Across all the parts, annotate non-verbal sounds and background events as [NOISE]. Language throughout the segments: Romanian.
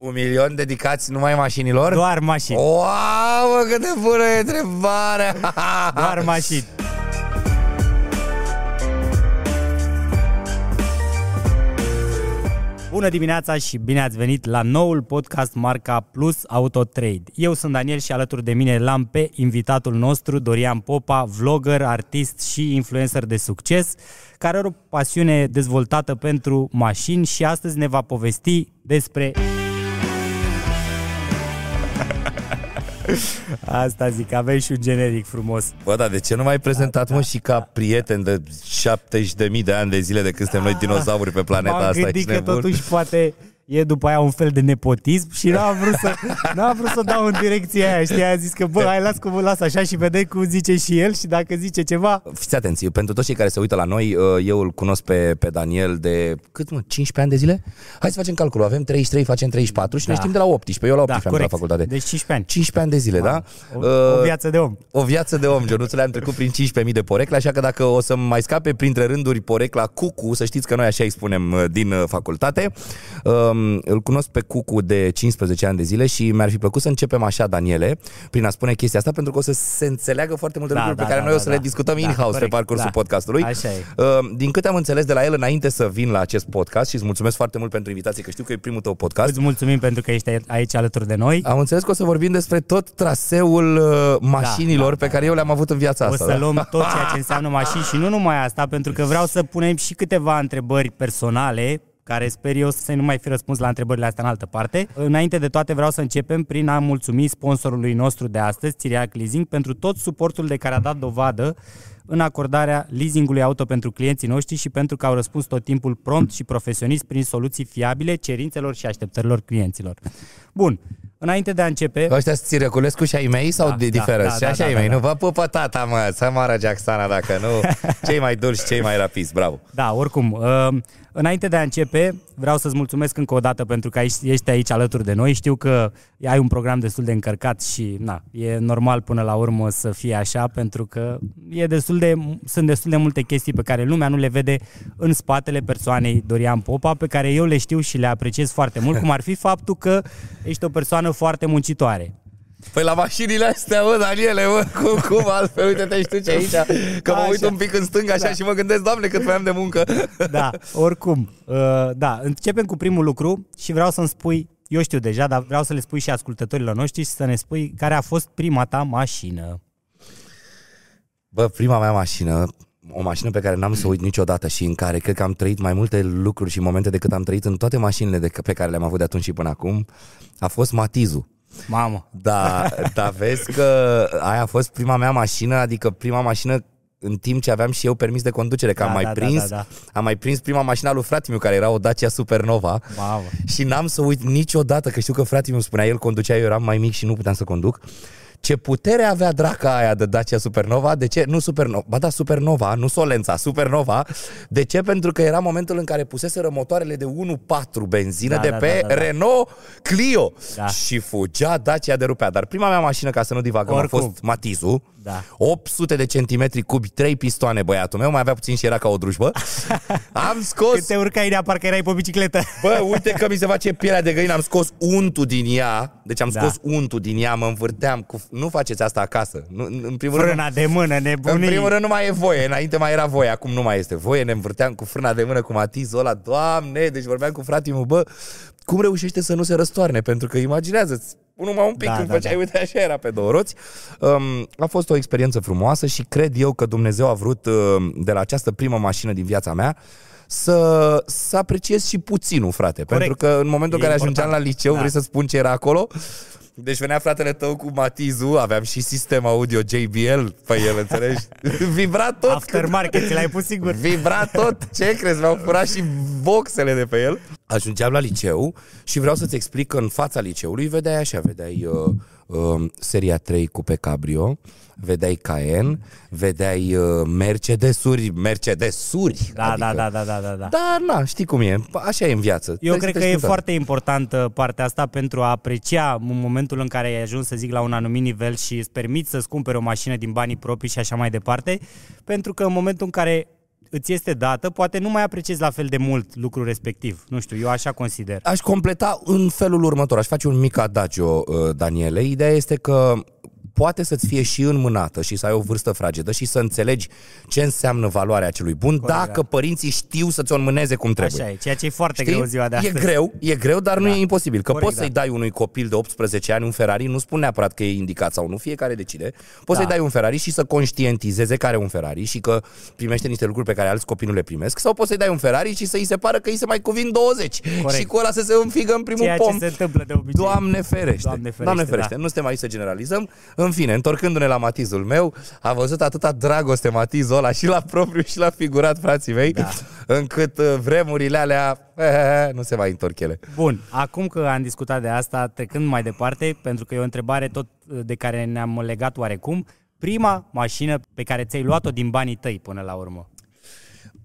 Un milion dedicați numai mașinilor? Doar mașini. Wow, mă, cât de bună e întrebarea! [LAUGHS] Doar mașini. Bună dimineața și bine ați venit la noul podcast marca Plus Auto Trade. Eu sunt Daniel și alături de mine l-am pe invitatul nostru, Dorian Popa, vlogger, artist și influencer de succes, care are o pasiune dezvoltată pentru mașini și astăzi ne va povesti despre [LAUGHS] Asta zic, aveai și un generic frumos. Bă, dar de ce nu m-ai prezentat, Da, mă, da, și ca prieten de 70.000 de ani de zile de când suntem noi dinozauri pe planeta M-am asta? gândit ești că nebun? totuși poate e după aia un fel de nepotism și n-am vrut să, n-am vrut să dau în direcția aia, știi? A zis că, bă, hai, las cum îl las așa și vedem cum zice și el și dacă zice ceva... Fiți atenți, pentru toți cei care se uită la noi, uh, eu îl cunosc pe, pe Daniel de, cât mă, 15 ani de zile? Hai să facem calculul, avem 33, facem 34 și Da. ne știm de la 18, eu la 18 Da, am corect. la facultate. Deci 15 ani. 15 ani de zile, da? O, o Uh, viață de om. o viață de om, Genuțule, am trecut prin 15.000 de porecle, așa că dacă o să mai scape printre rânduri porecla Cucu, să știți că noi așa îi spunem uh, din uh, facultate, um, îl cunosc pe Cucu de 15 ani de zile și mi-ar fi plăcut să începem așa, Daniele, prin a spune chestia asta, pentru că o să se înțeleagă foarte multe Da, lucruri da, pe care da, noi da, o să da. le discutăm Da, in-house pe corect, parcursul da. podcastului. Așa e. Uh, Din câte am înțeles de la el înainte să vin la acest podcast și îți mulțumesc foarte mult pentru invitație, că știu că e primul tău podcast, Îți mulțumim pentru că ești aici alături de noi. am înțeles că o să vorbim despre tot traseul uh, mașinilor da, pe care eu le-am avut în viața O asta. să da? luăm [LAUGHS] tot ceea ce înseamnă mașini și nu numai asta, pentru că vreau să punem și câteva întrebări personale care sper eu să nu mai fi răspuns la întrebările astea în altă parte. Înainte de toate vreau să începem prin a mulțumi sponsorului nostru de astăzi, Țiriac Leasing, pentru tot suportul de care a dat dovadă în acordarea leasingului auto pentru clienții noștri și pentru că au răspuns tot timpul prompt și profesionist prin soluții fiabile cerințelor și așteptărilor clienților. Bun, înainte de a începe... Ăștia sunt Țirăculescu și ai mei sau Da, de da, diferă? da, și da, așa da, ai da, mei, da. nu? Vă pupă tata, mă, să moară Jacksana dacă nu. [LAUGHS] Cei mai dulci, cei mai rapizi, bravo. Da, oricum, uh, înainte de a începe, vreau să-ți mulțumesc încă o dată pentru că aici- ești aici alături de noi. Știu că ai un program destul de încărcat și na, e normal până la urmă să fie așa pentru că e destul de, sunt destul de multe chestii pe care lumea nu le vede în spatele persoanei Dorian Popa, pe care eu le știu și le apreciez foarte mult, cum ar fi faptul că ești o persoană foarte muncitoare. Păi la mașinile astea, mă, Daniele, mă, cum, cum altfel, uite-te și tu ce aici, că mă Așa. uit un pic în stânga așa Da. și mă gândesc, doamne, cât mai am de muncă. Da, oricum. Uh, da, începem cu primul lucru și vreau să-mi spui, eu știu deja, dar vreau să le spui și ascultătorilor noștri și să ne spui care a fost prima ta mașină. Bă, prima mea mașină, o mașină pe care n-am să o uit niciodată și în care cred că am trăit mai multe lucruri și momente decât am trăit în toate mașinile de, pe care le-am avut de atunci și până acum, a fost Matizu. Mamă, Da, da, vezi că aia a fost prima mea mașină, adică prima mașină în timp ce aveam și eu permis de conducere, că Da, am mai da, da, prins, da, da. am mai prins prima mașină a lui frate meu, care era o Dacia Supernova. mamă. Și n-am să uit niciodată, că știu că fratele meu spunea, el conducea, eu eram mai mic și nu puteam să conduc. Ce putere avea draca aia de Dacia Supernova? De ce? Nu Supernova, ba da, Supernova, nu Solența, Supernova. De ce? Pentru că era momentul în care puseseră motoarele de 1.4 benzină Da, de da, pe da, da, da. Renault Clio. Da. Și fugea Dacia de rupea. Dar prima mea mașină, ca să nu divagăm, Oricum. a fost Matizu. Da. 800 de centimetri cubi, 3 pistoane, băiatul meu, mai avea puțin și era ca o drujbă. [LAUGHS] Am scos Când te urcai în ea, parcă erai pe bicicletă. Bă, uite că mi se face pielea de găină, am scos untul din ea, deci am Da. scos untul din ea, mă învârteam cu... Nu faceți asta acasă. Nu, în- în primul rând, Frâna de mână, în nebunii. primul rând nu mai e voie, înainte mai era voie, acum nu mai este voie, ne învârteam cu frâna de mână, cu matizul ăla, doamne, deci vorbeam cu fratele meu, bă, cum reușește să nu se răstoarne? Pentru că imaginează-ți, numai un pic Da, când da, făceai, da. uite, așa era pe două roți. Um, a fost o experiență frumoasă și cred eu că Dumnezeu a vrut uh, de la această primă mașină din viața mea să, să apreciez și puținul, frate. Corect. Pentru că în momentul în E care ajungeam la important. liceu, Da. vrei să spun ce era acolo? Deci venea fratele tău cu Matizu, aveam și sistem audio JBL pe el, înțelegi? [LAUGHS] Vibra tot. Aftermarket, ți l-ai pus sigur. Vibra tot, ce crezi? Mi-au furat și boxele de pe el. Ajungeam la liceu și vreau să-ți explic că în fața liceului vedeai așa, vedeai uh, uh, seria 3 cu pe cabrio, vedeai Cayenne, vedeai uh, Mercedesuri, Mercedesuri. Da, da, da, da, da, da, da. Da, na, știi cum e, așa e în viață. Eu Trebuie cred să că te e știi foarte importantă partea asta pentru a aprecia în momentul în care ai ajuns, să zic, la un anumit nivel și îți permiți să-ți cumperi o mașină din banii proprii și așa mai departe, pentru că în momentul în care îți este dată, poate nu mai apreciezi la fel de mult lucrul respectiv. Nu știu, eu așa consider. Aș completa în felul următor, aș face un mic adagio, uh, Daniele. Ideea este că poate să-ți fie și înmânată și să ai o vârstă fragedă și să înțelegi ce înseamnă valoarea acelui bun Corect, dacă da. părinții știu să-ți o înmâneze cum trebuie. Așa e, ceea ce e foarte Știi? greu ziua de astăzi. E greu, e greu, dar da. nu e imposibil. Că Corect, poți să-i da. dai unui copil de 18 ani un Ferrari, nu spun neapărat că e indicat sau nu, fiecare decide. Poți da. să-i dai un Ferrari și să conștientizeze care e un Ferrari și că primește niște lucruri pe care alți copii nu le primesc. Sau poți să-i dai un Ferrari și să-i se pară că îi se mai cuvin 20 Corect. și cu ăla să se înfigă în primul ceea pom. Ce se întâmplă de obicei. Doamne ferește. Doamne ferește, Doamne ferește. Da. Nu suntem aici să generalizăm. În fine, întorcându-ne la matizul meu, a văzut atâta dragoste matizul ăla și la propriu și la figurat, frații mei, da. încât uh, vremurile alea eh, nu se mai întorc ele. Bun, acum că am discutat de asta, trecând mai departe, pentru că e o întrebare tot uh, de care ne-am legat oarecum, prima mașină pe care ți-ai luat-o din banii tăi până la urmă?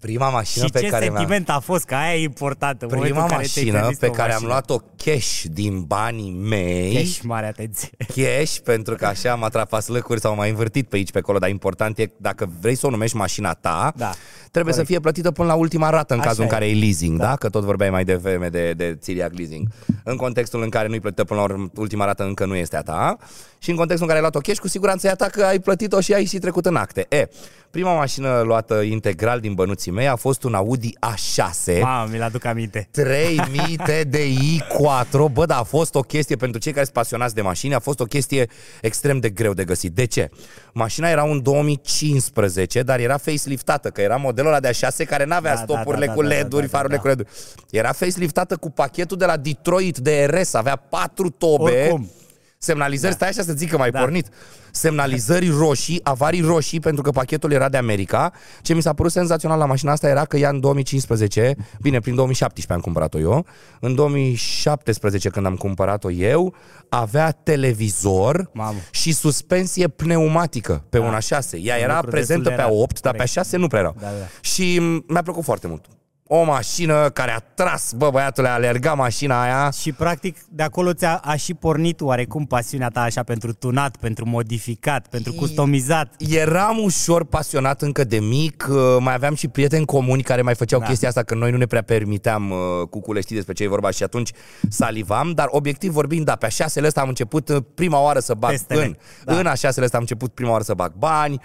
Prima mașină și pe ce care sentiment a fost, că aia e importantă. Prima mașină pe care am luat-o cash din banii mei. Cash, mare atenție. Cash, pentru că așa am atrapat lăcuri sau m-a invertit pe aici, pe acolo, dar important e dacă vrei să o numești mașina ta, da. Trebuie Corect. să fie plătită până la ultima rată în așa cazul e. în care e leasing, da? da? Că tot vorbeai mai devreme de, de Țiriac Leasing. În contextul în care nu-i plătită până la ultima rată încă nu este a ta și în contextul în care ai luat-o cash, cu siguranță e a ta că ai plătit-o și ai și trecut în acte. E, prima mașină luată integral din bănuții mei a fost un Audi A6. Mamă, mi-l aduc aminte. 3000 TDI 4. Bă, dar a fost o chestie pentru cei care sunt pasionați de mașini, a fost o chestie extrem de greu de găsit. De ce? Mașina era un 2015, dar era faceliftată, că era modelul ăla de A6 care n-avea da, stopurile da, da, cu LED-uri, da, da, da, farurile da. cu LED-uri. Era faceliftată cu pachetul de la Detroit de RS, avea patru tobe. Oricum Semnalizări, da. stai așa să zic că mai da. pornit. Semnalizări roșii, avarii roșii, pentru că pachetul era de America. Ce mi s-a părut senzațional la mașina asta era că ea în 2015, bine, prin 2017 am cumpărat-o eu, în 2017 când am cumpărat-o eu, avea televizor Mamă. și suspensie pneumatică pe da. una 6. Ea era prezentă pe a 8, dar pe a 6 nu prea era. Da, da. Și mi-a plăcut foarte mult o mașină care a tras, bă, băiatule, a alergat mașina aia. Și practic de acolo ți-a a și pornit oarecum pasiunea ta așa pentru tunat, pentru modificat, pentru customizat. Eram ușor pasionat încă de mic, uh, mai aveam și prieteni comuni care mai făceau da. chestia asta, că noi nu ne prea permiteam uh, cu știi despre ce e vorba și atunci salivam, dar obiectiv vorbind, da, pe a șasele ăsta am început uh, prima oară să bag Testele. în, da. în a șasele ăsta am început prima oară să bag bani,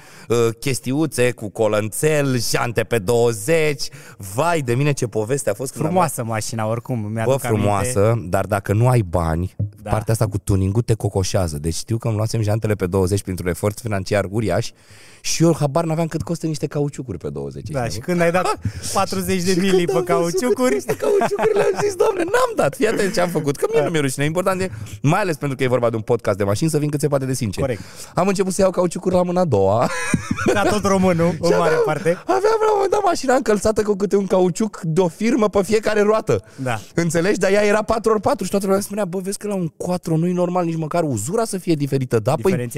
chestiuțe cu colănțel, jante pe 20, vai de mine ce poveste a fost. Frumoasă am... mașina, oricum. mi Bă, frumoasă, aminte. dar dacă nu ai bani, da. partea asta cu tuning te cocoșează. Deci știu că îmi luasem jantele pe 20 printr-un efort financiar uriaș și eu habar n-aveam cât costă niște cauciucuri pe 20. Da, și când ai dat 40 de mili pe cauciucuri... Niște cauciucuri le-am zis, doamne, n-am dat. Fii atent ce am făcut, că mie nu mi-e rușine. Important e, mai ales pentru că e vorba de un podcast de mașini, să vin cât se poate de sincer. Corect. Am început să iau cauciucuri la mâna a doua. Ca tot românul, [LAUGHS] în mare parte. Aveam la un moment dat mașina încălțată cu câte un cauciuc de o firmă pe fiecare roată. Da. Înțelegi? Dar ea era 4x4 și toată lumea spunea, bă, vezi că la un 4 nu-i normal nici măcar uzura să fie diferită. Da, păi,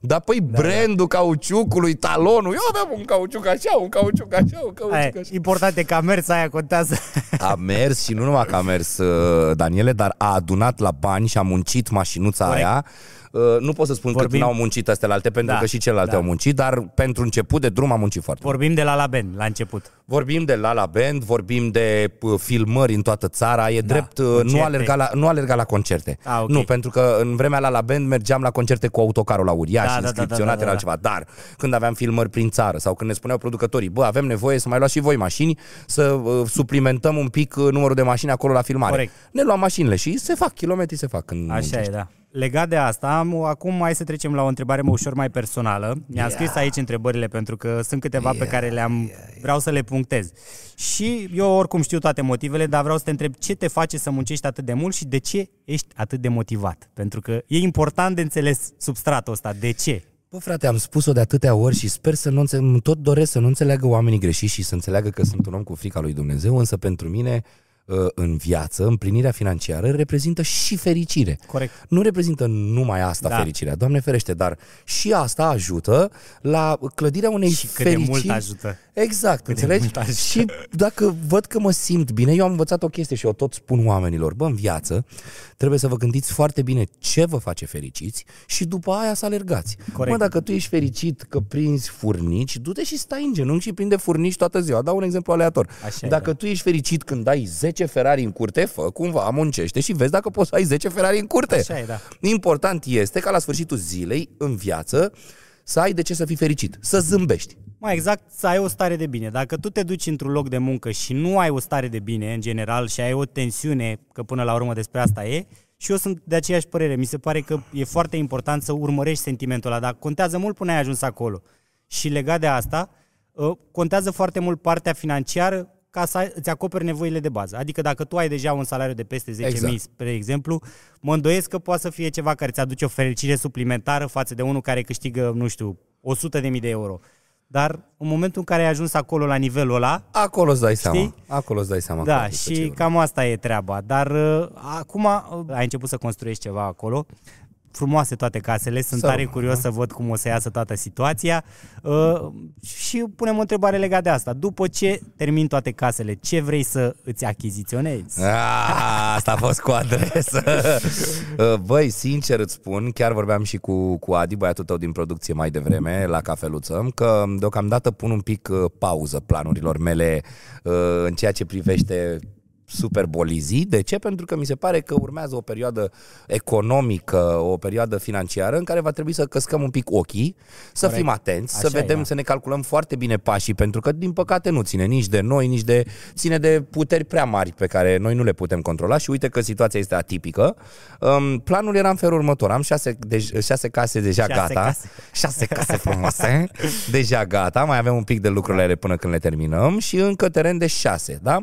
da, păi da, brandul da. cauciucului, talonul. Eu aveam un cauciuc așa, un cauciuc așa, un cauciuc aia, așa. Important e că a mers, aia contează. A mers și nu numai că a mers, uh, Daniele, dar a adunat la bani și a muncit mașinuța Corect. aia Uh, nu pot să spun Vorbim... că n-au muncit astea alte, pentru da, că și celelalte da. au muncit, dar pentru început de drum am muncit foarte Vorbim de la la band, la început. Vorbim de la la band, vorbim de uh, filmări în toată țara, e da, drept, uh, concerte. nu alerga, la, nu alerga la concerte. Ah, okay. Nu, pentru că în vremea la la band mergeam la concerte cu autocarul la uriaș, da, inscripționat da, da, da, da, da. altceva, dar când aveam filmări prin țară sau când ne spuneau producătorii, bă, avem nevoie să mai luați și voi mașini, să uh, suplimentăm un pic numărul de mașini acolo la filmare. Corect. Ne luam mașinile și se fac, kilometri se fac. În Așa muncești. e, da. Legat de asta, am, acum mai să trecem la o întrebare mai ușor mai personală. Mi-am yeah. scris aici întrebările pentru că sunt câteva yeah, pe care le-am yeah, yeah. vreau să le punctez. Și eu oricum știu toate motivele, dar vreau să te întreb ce te face să muncești atât de mult și de ce ești atât de motivat? Pentru că e important de înțeles substratul ăsta. De ce? Bă, frate, am spus-o de atâtea ori și sper să nu înțeleg, tot doresc să nu înțeleagă oamenii greșiți și să înțeleagă că sunt un om cu frica lui Dumnezeu, însă pentru mine uh, în viață, împlinirea financiară, reprezintă și fericire. Corect. Nu reprezintă numai asta Da. fericirea, Doamne ferește, dar și asta ajută la clădirea unei Și cât de fericiri. mult ajută. Exact, de înțelegi? mult ajută. Și dacă văd că mă simt bine, eu am învățat o chestie și o tot spun oamenilor, bă, în viață trebuie să vă gândiți foarte bine ce vă face fericiți și după aia să alergați. Corect. Mă, dacă tu ești fericit că prinzi furnici, du-te și stai în genunchi și prinde furnici toată ziua. Dau un exemplu aleator. Așa e, dacă da. tu ești fericit când ai 10 Ferrari în curte, fă cumva, muncește și vezi dacă poți să ai 10 Ferrari în curte. Așa e, da. Important este ca la sfârșitul zilei, în viață, să ai de ce să fii fericit, să zâmbești. Mai exact, să ai o stare de bine. Dacă tu te duci într-un loc de muncă și nu ai o stare de bine, în general, și ai o tensiune, că până la urmă despre asta e, și eu sunt de aceeași părere. Mi se pare că e foarte important să urmărești sentimentul ăla, dar contează mult până ai ajuns acolo. Și legat de asta, ă, contează foarte mult partea financiară ca să ai- îți acoperi nevoile de bază. Adică dacă tu ai deja un salariu de peste 10.000, Exact. spre exemplu, mă îndoiesc că poate să fie ceva care îți aduce o fericire suplimentară față de unul care câștigă, nu știu, 100.000 de euro. Dar în momentul în care ai ajuns acolo la nivelul ăla, Acolo îți dai seama. Știi? Acolo îți dai seama. da, clar despre ce și vorbești. cam asta e treaba. Dar uh, acum uh, ai început să construiești ceva acolo. Frumoase toate casele, sunt Să tare rămână, curios să văd cum o să iasă toată situația uh, și punem o întrebare legată de asta. După ce termin toate casele, ce vrei să îți achiziționezi? Ah, asta a fost cu adresă. [LAUGHS] Uh, Băi, sincer îți spun, chiar vorbeam și cu, cu Adi, băiatul tău din producție mai devreme, la cafeluță, că deocamdată pun un pic uh, pauză planurilor mele uh, în ceea ce privește superbolizii. De ce? Pentru că mi se pare că urmează o perioadă economică, o perioadă financiară în care va trebui să căscăm un pic ochii, să Corect. fim atenți, să Așa e, vedem, da. să ne calculăm foarte bine pașii, pentru că din păcate nu ține nici de noi, nici de ține de puteri prea mari pe care noi nu le putem controla și uite că situația este atipică. Um, planul era în felul următor. Am șase, de, șase case deja Șase gata. case. Șase case frumoase. deja gata. Mai avem un pic de lucrurile ele până când le terminăm și încă teren de șase, da?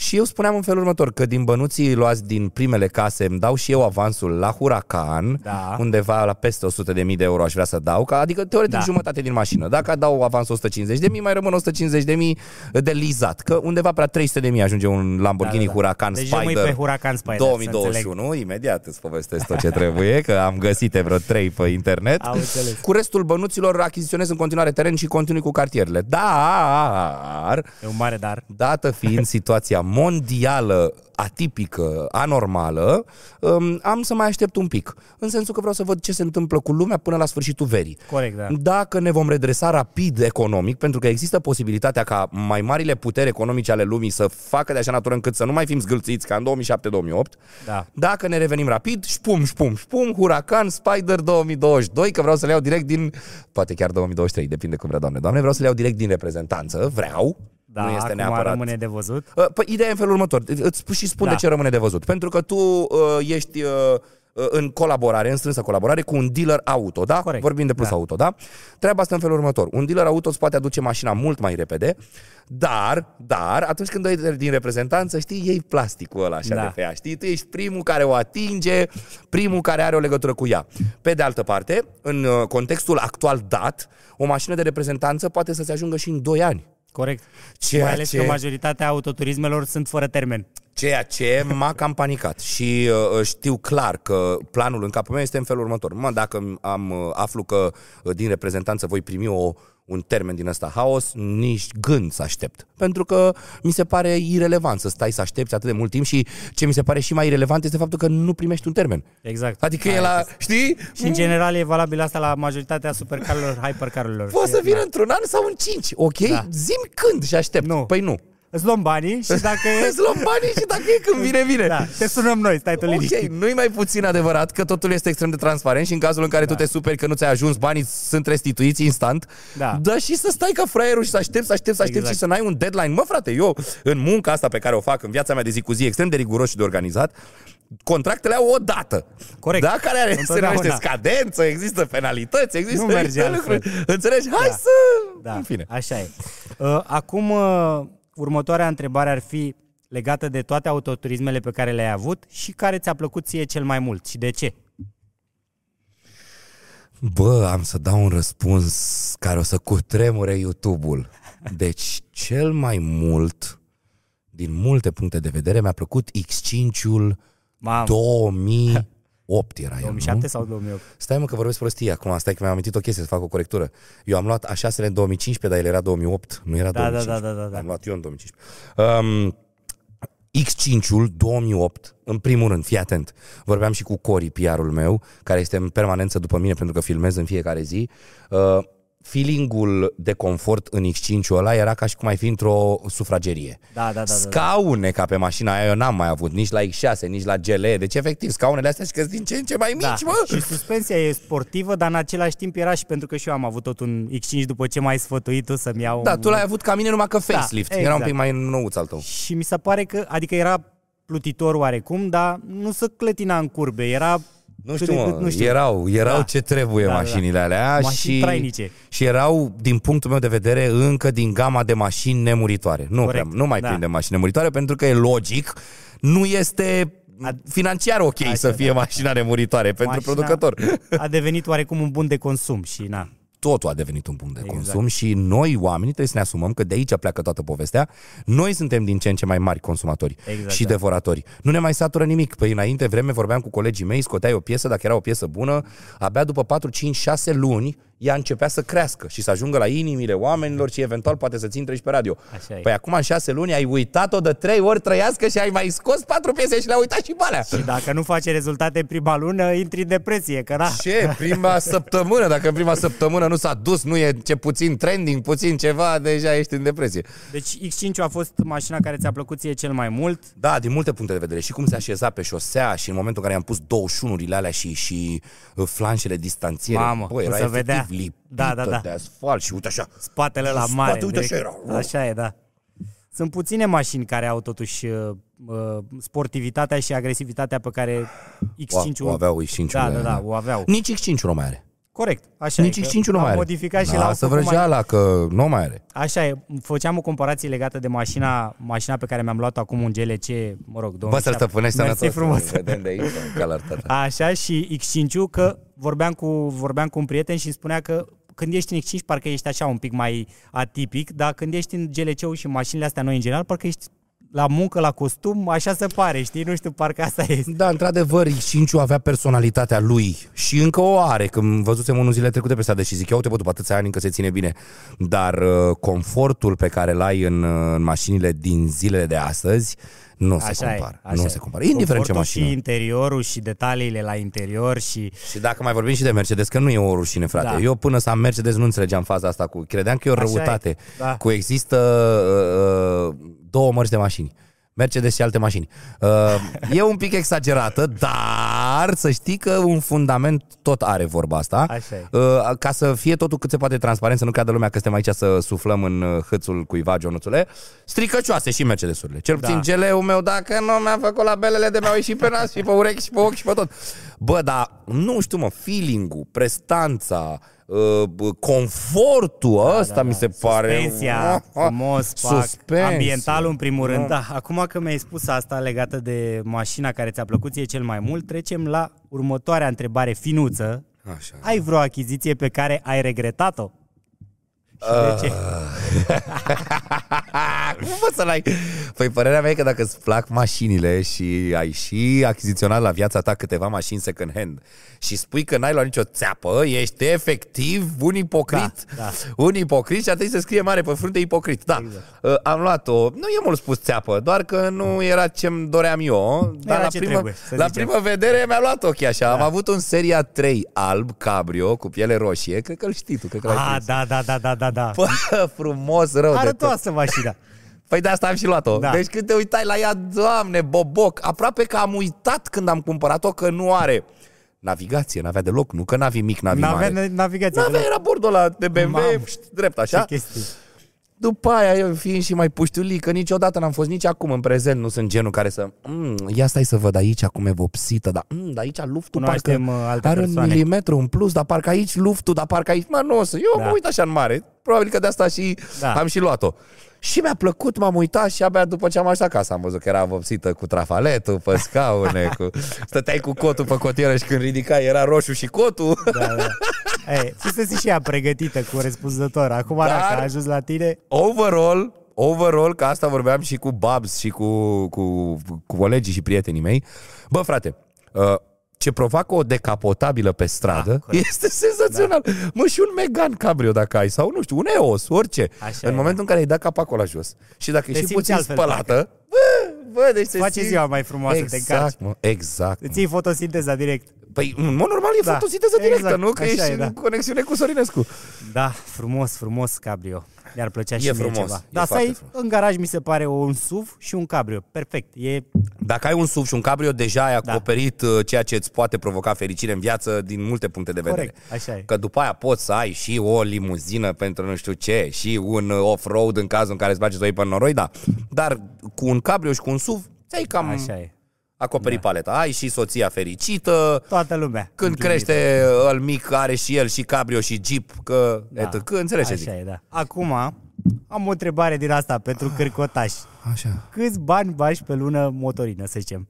Și eu spuneam în felul următor că din bănuții luați din primele case îmi dau și eu avansul la Huracan, Da. undeva la peste 100 de mii de euro aș vrea să dau, ca, adică teoretic Da. jumătate din mașină. Dacă dau avans 150 de mii, mai rămân 150 de mii de lizat, că undeva prea 300 de mii ajunge un Lamborghini Da, da, da. Huracan Deci Spider. rămâi pe Huracan Spider, să 2021, imediat îți povestesc tot ce trebuie, că am găsit vreo 3 pe internet. Am înțeles. Cu restul bănuților achiziționez în continuare teren și continui cu cartierele. Dar, E un mare dar. dată fiind situația mondială atipică, anormală, um, am să mai aștept un pic. În sensul că vreau să văd ce se întâmplă cu lumea până la sfârșitul verii. Corect, da. Dacă ne vom redresa rapid economic, pentru că există posibilitatea ca mai marile puteri economice ale lumii să facă de așa natură încât să nu mai fim zgâlțiți ca în 2007-2008, Da. dacă ne revenim rapid, șpum, șpum, șpum, Huracan, Spider 2022, că vreau să le iau direct din, poate chiar 2023, depinde cum vrea, doamne. Doamne, vreau să le iau direct din reprezentanță, vreau, Da, nu este acum neapărat rămâne de văzut. Uh, Păi ideea e în felul următor. Îți spun și spun Da. de ce rămâne de văzut. Pentru că tu uh, ești uh, uh, în colaborare, în strânsă colaborare cu un dealer auto, da? Corect. Vorbim de plus Da. auto, da? Treaba asta în felul următor. Un dealer auto îți poate aduce mașina mult mai repede, dar, dar, atunci când dai din reprezentanță, știi, iei plasticul ăla așa Da. de pe ea, știi? Tu ești primul care o atinge, primul care are o legătură cu ea. Pe de altă parte, în uh, contextul actual dat, o mașină de reprezentanță poate să-ți ajungă și în 2 ani. Corect. Ceea Mai ales ce- că majoritatea autoturismelor sunt fără termen. Ceea ce m-a cam panicat și uh, știu clar că planul în capul meu este în felul următor. Mă, dacă am, uh, aflu că uh, din reprezentanță voi primi o, un termen din ăsta haos, nici gând să aștept. Pentru că mi se pare irelevant să stai să aștepți atât de mult timp și ce mi se pare și mai irelevant este faptul că nu primești un termen. Exact. Adică Aia e la, este. știi? Și în general e valabil asta la majoritatea supercarurilor, hypercarurilor. Poate să Și- vină da. într-un an sau în cinci, ok? Da. Zim când și aștept. Nu. Păi nu. Îți luăm banii și [LAUGHS] dacă e... Îți luăm banii și dacă e când vine, vine. Da, te sunăm noi, stai tu liniștit. Ok, nu-i mai puțin adevărat că totul este extrem de transparent și în cazul în care da. tu te superi că nu ți-ai ajuns, banii sunt restituiți instant, Da. dă și să stai ca fraierul și să aștepți, să aștepți, să aștepți Exact. și să n-ai un deadline. Mă, frate, eu în munca asta pe care o fac în viața mea de zi cu zi, extrem de riguros și de organizat, contractele au o dată. Corect. Da, care are, se Întotdeauna. numește scadență, există penalități, există Nu merge există altfel. lucruri. Înțelegi? Hai Da. să... Da, În fine. așa e. Uh, Acum, uh, următoarea întrebare ar fi legată de toate autoturismele pe care le-ai avut și care ți-a plăcut ție cel mai mult și de ce? Bă, am să dau un răspuns care o să cutremure YouTube-ul. Deci, cel mai mult din multe puncte de vedere, mi-a plăcut X5-ul Mamă, 2008 era el, 2007 nu? sau 2008? Stai mă că vorbesc prostie acum, stai că mi-am amintit o chestie să fac o corectură. Eu am luat A6 în 2015, dar el era 2008, nu era Da, da, 2015. da, da, da, da. Am luat eu în 2015. Um, X5-ul 2008, în primul rând, fii atent. Vorbeam și cu Cori, PR-ul meu, care este în permanență după mine pentru că filmez în fiecare zi. Uh, feelingul de confort în X5-ul ăla era ca și cum ai fi într-o sufragerie. Da, da, da, da, da. Scaune ca pe mașina aia eu n-am mai avut, nici la X6, nici la GL. Deci efectiv, scaunele astea și că din ce în ce mai mici, Da. mă! Și suspensia e sportivă, dar în același timp era și pentru că și eu am avut tot un X5 după ce m-ai sfătuit tu să-mi iau Da, un... tu l-ai avut ca mine numai că facelift. exact. Era un pic mai nouț al tău. Și mi se pare că, adică era plutitor oarecum, dar nu se clătina în curbe, era... Nu cât știu, de mă, cât, nu știu. erau, erau Da. ce trebuie Da, da, da. mașinile alea Mașini și, trainice. și erau, din punctul meu de vedere, încă din gama de mașini nemuritoare. Nu, Corect, prea, nu mai da. prindem mașini nemuritoare pentru că e logic, nu este financiar ok Așa, să fie da. mașina nemuritoare pentru Mașina producător. A devenit oarecum un bun de consum și na. Totul a devenit un punct de Exact. consum și noi, oamenii, trebuie să ne asumăm că de aici pleacă toată povestea. Noi suntem din ce în ce mai mari consumatori Exact, și da. devoratori. Nu ne mai satură nimic. Păi înainte vreme vorbeam cu colegii mei, scoteai o piesă, dacă era o piesă bună, abia după 4, 5, 6 luni ea începea să crească și să ajungă la inimile oamenilor și eventual poate să ți intre și pe radio. Așa e. Păi acum în 6 luni ai uitat-o de 3 ori trăiască și ai mai scos 4 piese și le-ai uitat și pe alea. Și dacă nu face rezultate în prima lună, intri în depresie, că na. Ce? Prima săptămână, dacă în prima săptămână nu s-a dus, nu e ce puțin trending, puțin ceva, deja ești în depresie. Deci X5 a fost mașina care ți-a plăcut ție cel mai mult. Da, din multe puncte de vedere. Și cum se așeza pe șosea și în momentul în care am pus 21-urile alea și, și uh, flanșele distanțiere. Mamă, Bă, era o să efectiv vedea. Lipită Da, da, da. de asfalt și uite așa. Spatele la Spate, mare. uite direct. așa era. Așa e, da. Sunt puține mașini care au totuși uh, uh, sportivitatea și agresivitatea pe care X5-ul... O, o aveau X5-ul. Da, da, da, o aveau. Nici X5-ul nu mai are. Corect, așa Nici e. că X5-ul nu am mai are. modificat și da, l-am să făcut mai... vrăgeala că nu mai are. Așa e, făceam o comparație legată de mașina, mașina pe care mi-am luat-o acum un GLC, mă rog, 2007. Bă, să-l stăpânești Mersi sănătos. frumos. Vedem de aici, calartata. [LAUGHS] Așa și X5-ul, că vorbeam cu, vorbeam cu un prieten și îmi spunea că când ești în X5 parcă ești așa un pic mai atipic, dar când ești în GLC-ul și mașinile astea noi în general, parcă ești la muncă, la costum, așa se pare, știi? Nu știu, parcă asta este. Da, într-adevăr, X5 avea personalitatea lui și încă o are. Când văzusem unul zile trecute pe stradă și zic, ia uite bă, după atâția ani încă se ține bine. Dar uh, confortul pe care îl ai în, uh, în mașinile din zilele de astăzi nu se Așa e, compară. așa nu e. se compară. Indiferent ce Confortul mașină. și interiorul și detaliile la interior și... Și dacă mai vorbim și de Mercedes, că nu e o rușine, frate. Da. Eu până să am Mercedes nu înțelegeam faza asta cu... Credeam că e o Așa e, răutate. da. Cu există uh, uh, două mărci de mașini. Mercedes și alte mașini. Uh, e un pic exagerată, dar să știi că un fundament tot are vorba asta. Așa e. Uh, ca să fie totul cât se poate transparent, să nu creadă lumea că suntem aici să suflăm în uh, hâțul cuiva, Ionuțule. Stricăcioase și Mercedesurile. Cel puțin Da. GL-ul meu, dacă nu mi-a făcut la belele de mi-au ieșit pe nas și pe urechi și pe ochi și pe tot. Bă, dar nu știu, mă, feeling-ul, prestanța, uh, bă, confortul ăsta mi se pare... Suspensia, frumos, [LAUGHS] pac, Suspensie. ambientalul în primul rând. Nu. Da, acum că mi-ai spus asta legată de mașina care ți-a plăcut ție cel mai mult, trecem la următoarea întrebare finuță. Așa. Ai vreo achiziție pe care ai regretat-o? Și de ce? [LAUGHS] Cum poți să l-ai? Păi părerea mea e că dacă îți plac mașinile și ai și achiziționat la viața ta câteva mașini second hand și spui că n-ai luat nicio țeapă, ești efectiv un ipocrit. Da, da. Un ipocrit și atunci se scrie mare pe frunte ipocrit. Da, exact. am luat-o. Nu e mult spus țeapă, doar că nu era ce-mi doream eu. Dar Era la, ce primă, trebuie, să la zicem. primă vedere mi-a luat ochii așa. Da. Am avut un seria 3 alb, cabrio, cu piele roșie. Cred că îl știi tu, cred că l-ai Ah, prins. da, da, da, da, da, da. Bă, frumos rău de tot. Arătoasă mașina. Păi de asta am și luat-o. Da. Deci când te uitai la ea, doamne, boboc, aproape că am uitat când am cumpărat-o că nu are navigație, n-avea deloc, nu că navi mic, navi N-avea mare. navigație. N-avea, era bordul ăla de BMW, Mamă. șt, drept Ce așa. chestii. După aia, eu fiind și mai puștiulică, niciodată n-am fost nici acum în prezent, nu sunt genul care să... Mm, ia stai să văd aici acum e vopsită, dar mm, dar aici luftul Cunoaștem, parcă uh, alte are un persoane. milimetru în plus, dar parcă aici luftul, dar parcă aici... Mă, nu o să... Eu Da. mă uit așa în mare. Probabil că de asta și Da. am și luat-o. Și mi-a plăcut, m-am uitat și abia după ce am ajuns acasă am văzut că era vopsită cu trafaletul pe [LAUGHS] scaune, cu... stăteai cu cotul pe cotieră și când ridicai era roșu și cotul. Da, da. Ei, fusese și ea pregătită cu răspunzător. Acum, Dar- dacă a ajuns la tine, Overall, overall, că asta vorbeam și cu Babs și cu, cu, cu colegii și prietenii mei. Bă, frate, uh, ce provoacă o decapotabilă pe stradă Da, corect. este senzațional. Da. Mă, și un Megan Cabrio dacă ai, sau nu știu, un EOS, orice. Așa în e, momentul în care ai dat capacul la jos și dacă Te e și simți puțin altfel, spălată, bă, bă, deci se Face simți- ziua mai frumoasă, te încarci. Exact, mă, exact. Îți iei fotosinteza direct. Păi, în mod normal e Da, fotosinteză directă, exact, nu? Că așa ești e, în da. conexiune cu Sorinescu. Da, frumos, frumos cabrio. Mi-ar plăcea și E mie frumos, ceva. e Dar să foarte ai frumos. în garaj mi se pare un SUV și un cabrio. Perfect. E Dacă ai un SUV și un cabrio, deja ai Da. acoperit uh, ceea ce îți poate provoca fericire în viață din multe puncte de vedere. corect. Așa e. Că după aia poți să ai și o limuzină pentru nu știu ce, și un uh, off-road în cazul în care îți place să o iei pe noroi, da. Dar cu un cabrio și cu un SUV, ți-ai cam Așa e. acoperit paleta. Ai și soția fericită, Toată lumea. când Împlinită. crește îl mic, are și el și cabrio și jeep, că Da. etc. Că înțelegi ce zic. Așa e, da. Acum am o întrebare din asta pentru cârcotași. Așa. Câți bani bagi pe lună motorină, să zicem?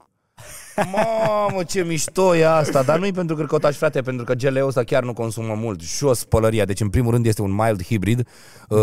Mamă, ce mișto e asta, dar nu-i pentru cârcotaș, frate, pentru că GLE-ul ăsta chiar nu consumă mult. Jos pălăria, deci în primul rând este un mild hybrid, uh,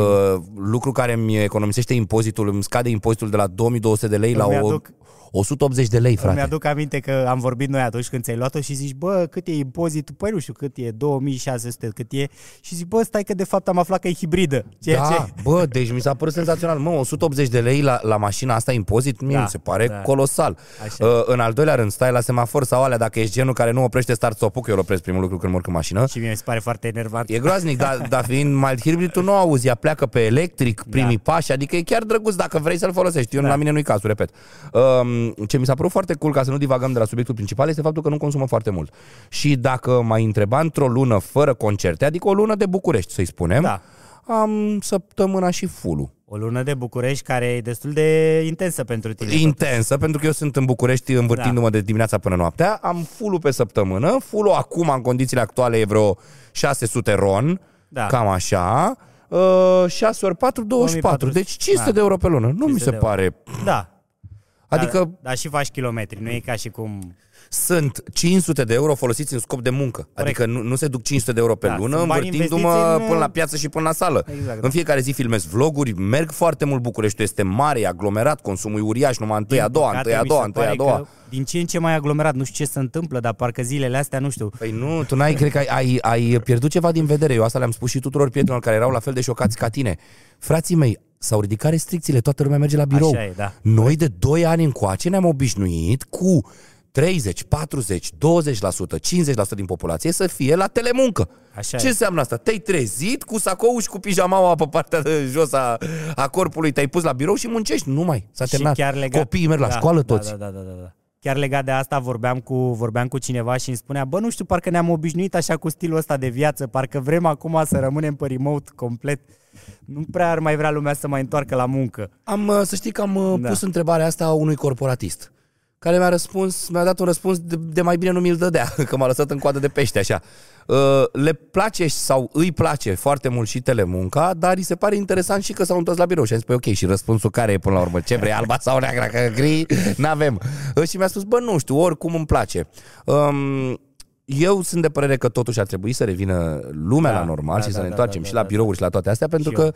lucru care îmi economisește impozitul, îmi scade impozitul de la 2200 de lei la Îmi o, aduc- 180 de lei, Îmi frate. aduc aminte că am vorbit noi atunci când ți-ai luat-o și zici, bă, cât e impozitul? Păi nu știu cât e, 2600 cât e. Și zic, bă, stai că de fapt am aflat că e hibridă. Ceea Da, ce... bă, deci mi s-a părut senzațional. Mă, 180 de lei la, la mașina asta impozit, mie Da, mi se pare da. colosal. Așa. Uh, în al doilea rând, stai la semafor sau alea, dacă ești genul care nu oprește start stop că eu îl opresc primul lucru când mă urc în mașină. Și mie mi se pare foarte enervant. E groaznic, dar da, fiind mild hybrid, tu nu auzi, ea pleacă pe electric, primii da. pași, adică e chiar drăguț dacă vrei să-l folosești. Eu Da. la mine nu-i cazul, repet. Um, ce mi s-a părut foarte cool, ca să nu divagăm de la subiectul principal, este faptul că nu consumă foarte mult. Și dacă m-ai întreba într-o lună fără concerte, adică o lună de București, să-i spunem, Da. am săptămâna și full O lună de București care e destul de intensă pentru tine. intensă, pentru că eu sunt în București învârtindu-mă Da. de dimineața până noaptea. Am full pe săptămână. full acum, în condițiile actuale, e vreo 600 ron, Da. cam așa. Uh, 6 ori 4, 24. 2400. Deci 500 Da. de euro pe lună. Nu mi 500 se de euro. pare... Da. Adică Dar, dar și faci kilometri, nu e ca și cum... sunt 500 de euro folosiți în scop de muncă. Adică nu, nu se duc 500 de euro pe Da, lună, sunt bani învârtindu-mă investiți în- până la piață și până la sală. Exact, da. În fiecare zi filmez vloguri, merg foarte mult Bucureștiul, este mare, e aglomerat, consumul e uriaș, numai întâia, a doua, Păcate, întâia, a mi doua, se întâia, a pare doua. că Din ce în ce mai aglomerat, nu știu ce se întâmplă, dar parcă zilele astea, nu știu. Păi nu, tu n-ai, cred că ai, ai, ai pierdut ceva din vedere. Eu asta le-am spus și tuturor prietenilor care erau la fel de șocați ca tine. Frații mei, s-au ridicat restricțiile, toată lumea merge la birou. Așa e, da. Noi de 2 ani încoace ne-am obișnuit cu 30, 40, 20%, 50% din populație să fie la telemuncă. Așa Ce e. înseamnă asta? Te-ai trezit cu sacou și cu pijamaua pe partea de jos a, a corpului, te-ai pus la birou și muncești. Nu mai, s-a Și terminat. chiar legat, Copiii merg la da, școală da, toți. Da, da, da, da, da. Chiar legat de asta vorbeam cu, vorbeam cu cineva și îmi spunea, bă, nu știu, parcă ne-am obișnuit așa cu stilul ăsta de viață, parcă vrem acum să rămânem pe remote complet. Nu prea ar mai vrea lumea să mai întoarcă la muncă. Am, uh, să știi că am uh, Da. pus întrebarea asta unui corporatist care mi-a răspuns, mi-a dat un răspuns de, de mai bine nu mi-l dădea, [LAUGHS] că m-a lăsat în coadă de pește așa. Uh, Le place sau îi place foarte mult și telemunca, dar îi se pare interesant și că s-au întors la birou și am zis, păi ok, și răspunsul care e până la urmă? Ce vrei, alba sau neagră, că gri? N-avem. Uh, Și mi-a spus, bă, nu știu, oricum îmi place. Um, eu sunt de părere că totuși ar trebui să revină lumea Da, la normal da, și da, să ne da, întoarcem da, și da, la da. birouri și la toate astea, pentru Și că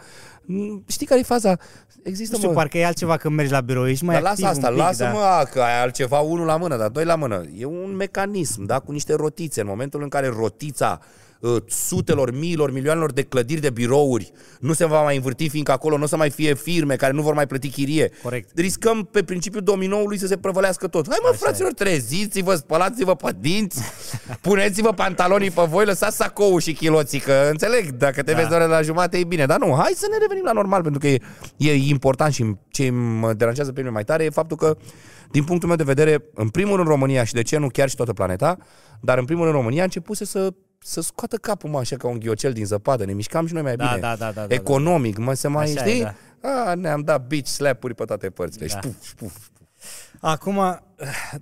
m, știi care e faza? Există, Nu știu, mă, parcă e altceva când mergi la birou, ești mai dar activ lasă asta, un pic, lasă-mă da. a, că ai altceva, unul la mână, dar doi la mână. E un mecanism, da, cu niște rotițe. În momentul în care rotița uh, sutelor, miilor, milioanelor de clădiri de birouri nu se va mai învârti, fiindcă acolo nu o să mai fie firme care nu vor mai plăti chirie. Corect. Riscăm pe principiul dominoului să se prăvălească tot. Hai mă, Așa fraților, treziți-vă, spălați-vă pe dinți, [LAUGHS] puneți-vă pantalonii pe voi, lăsați sacoul și chiloții, că înțeleg, dacă te Da. vezi doar la jumate e bine, dar nu, hai să ne revenim la normal, pentru că e, e important și ce mă deranjează pe mine mai tare e faptul că, din punctul meu de vedere, în primul rând România și de ce nu chiar și toată planeta, dar în primul rând România a început să să scoată capul, mă, așa ca un ghiocel din zăpadă, ne mișcam și noi mai Da, bine. da, da, da, da, Economic, mă, se mai, Așa e, știi? da. A, ne-am dat beach slap-uri pe toate părțile. Da. Da. Șpuf, șpuf. Acum,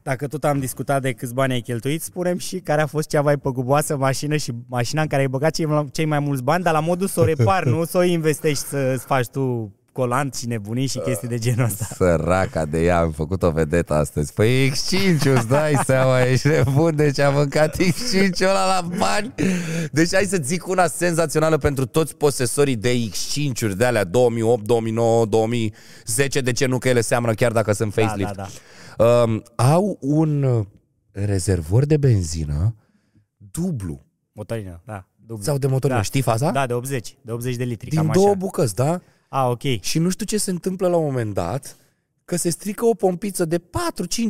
dacă tot am discutat de câți bani ai cheltuit, spunem și care a fost cea mai păguboasă mașină și mașina în care ai băgat cei, cei mai mulți bani, dar la modul să o repari, [LAUGHS] nu să o investești să-ți faci tu colant și nebunii și chestii de genul ăsta. [LAUGHS] Săraca de ea, am făcut o vedetă astăzi. Păi exchange îți dai [LAUGHS] seama, ești nebun, deci am mâncat exchange ăla la bani. Deci hai să zic una senzațională pentru toți posesorii de exchange-uri de alea 2008, 2009, 2010, de ce nu că ele seamănă chiar dacă sunt Da, facelift. da, da. Um, au un uh, rezervor de benzină dublu Motorină, da. Dublu. sau de motorină, da. știi faza? Da, de 80, de 80 de litri, Din cam două așa. bucăți, da? A, ok. Și nu știu ce se întâmplă la un moment dat, că se strică o pompiță de 4-5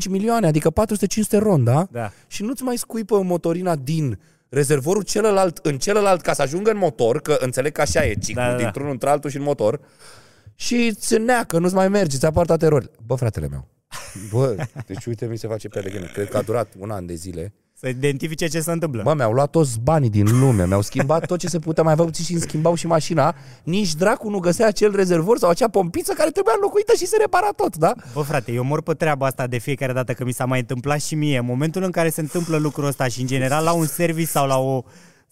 milioane, adică 400-500 ron, da? Da. Și nu-ți mai scuipă motorina din rezervorul celălalt în celălalt ca să ajungă în motor, că înțeleg că așa e ciclul, Da, da, da. dintr-unul într-altul și în motor, și îți neacă, nu-ți mai merge, ți apar toate erorile. Bă, fratele meu, bă, deci uite, mi se face pe de gând. Cred că a durat un an de zile. Să identifice ce se întâmplă. Bă, mi-au luat toți banii din lume, mi-au schimbat tot ce se putea, mai aveau și îmi schimbau și mașina. Nici dracu nu găsea acel rezervor sau acea pompiță care trebuia înlocuită și se repara tot, da? Bă, frate, eu mor pe treaba asta de fiecare dată că mi s-a mai întâmplat și mie. În momentul în care se întâmplă lucrul ăsta și în general la un service sau la o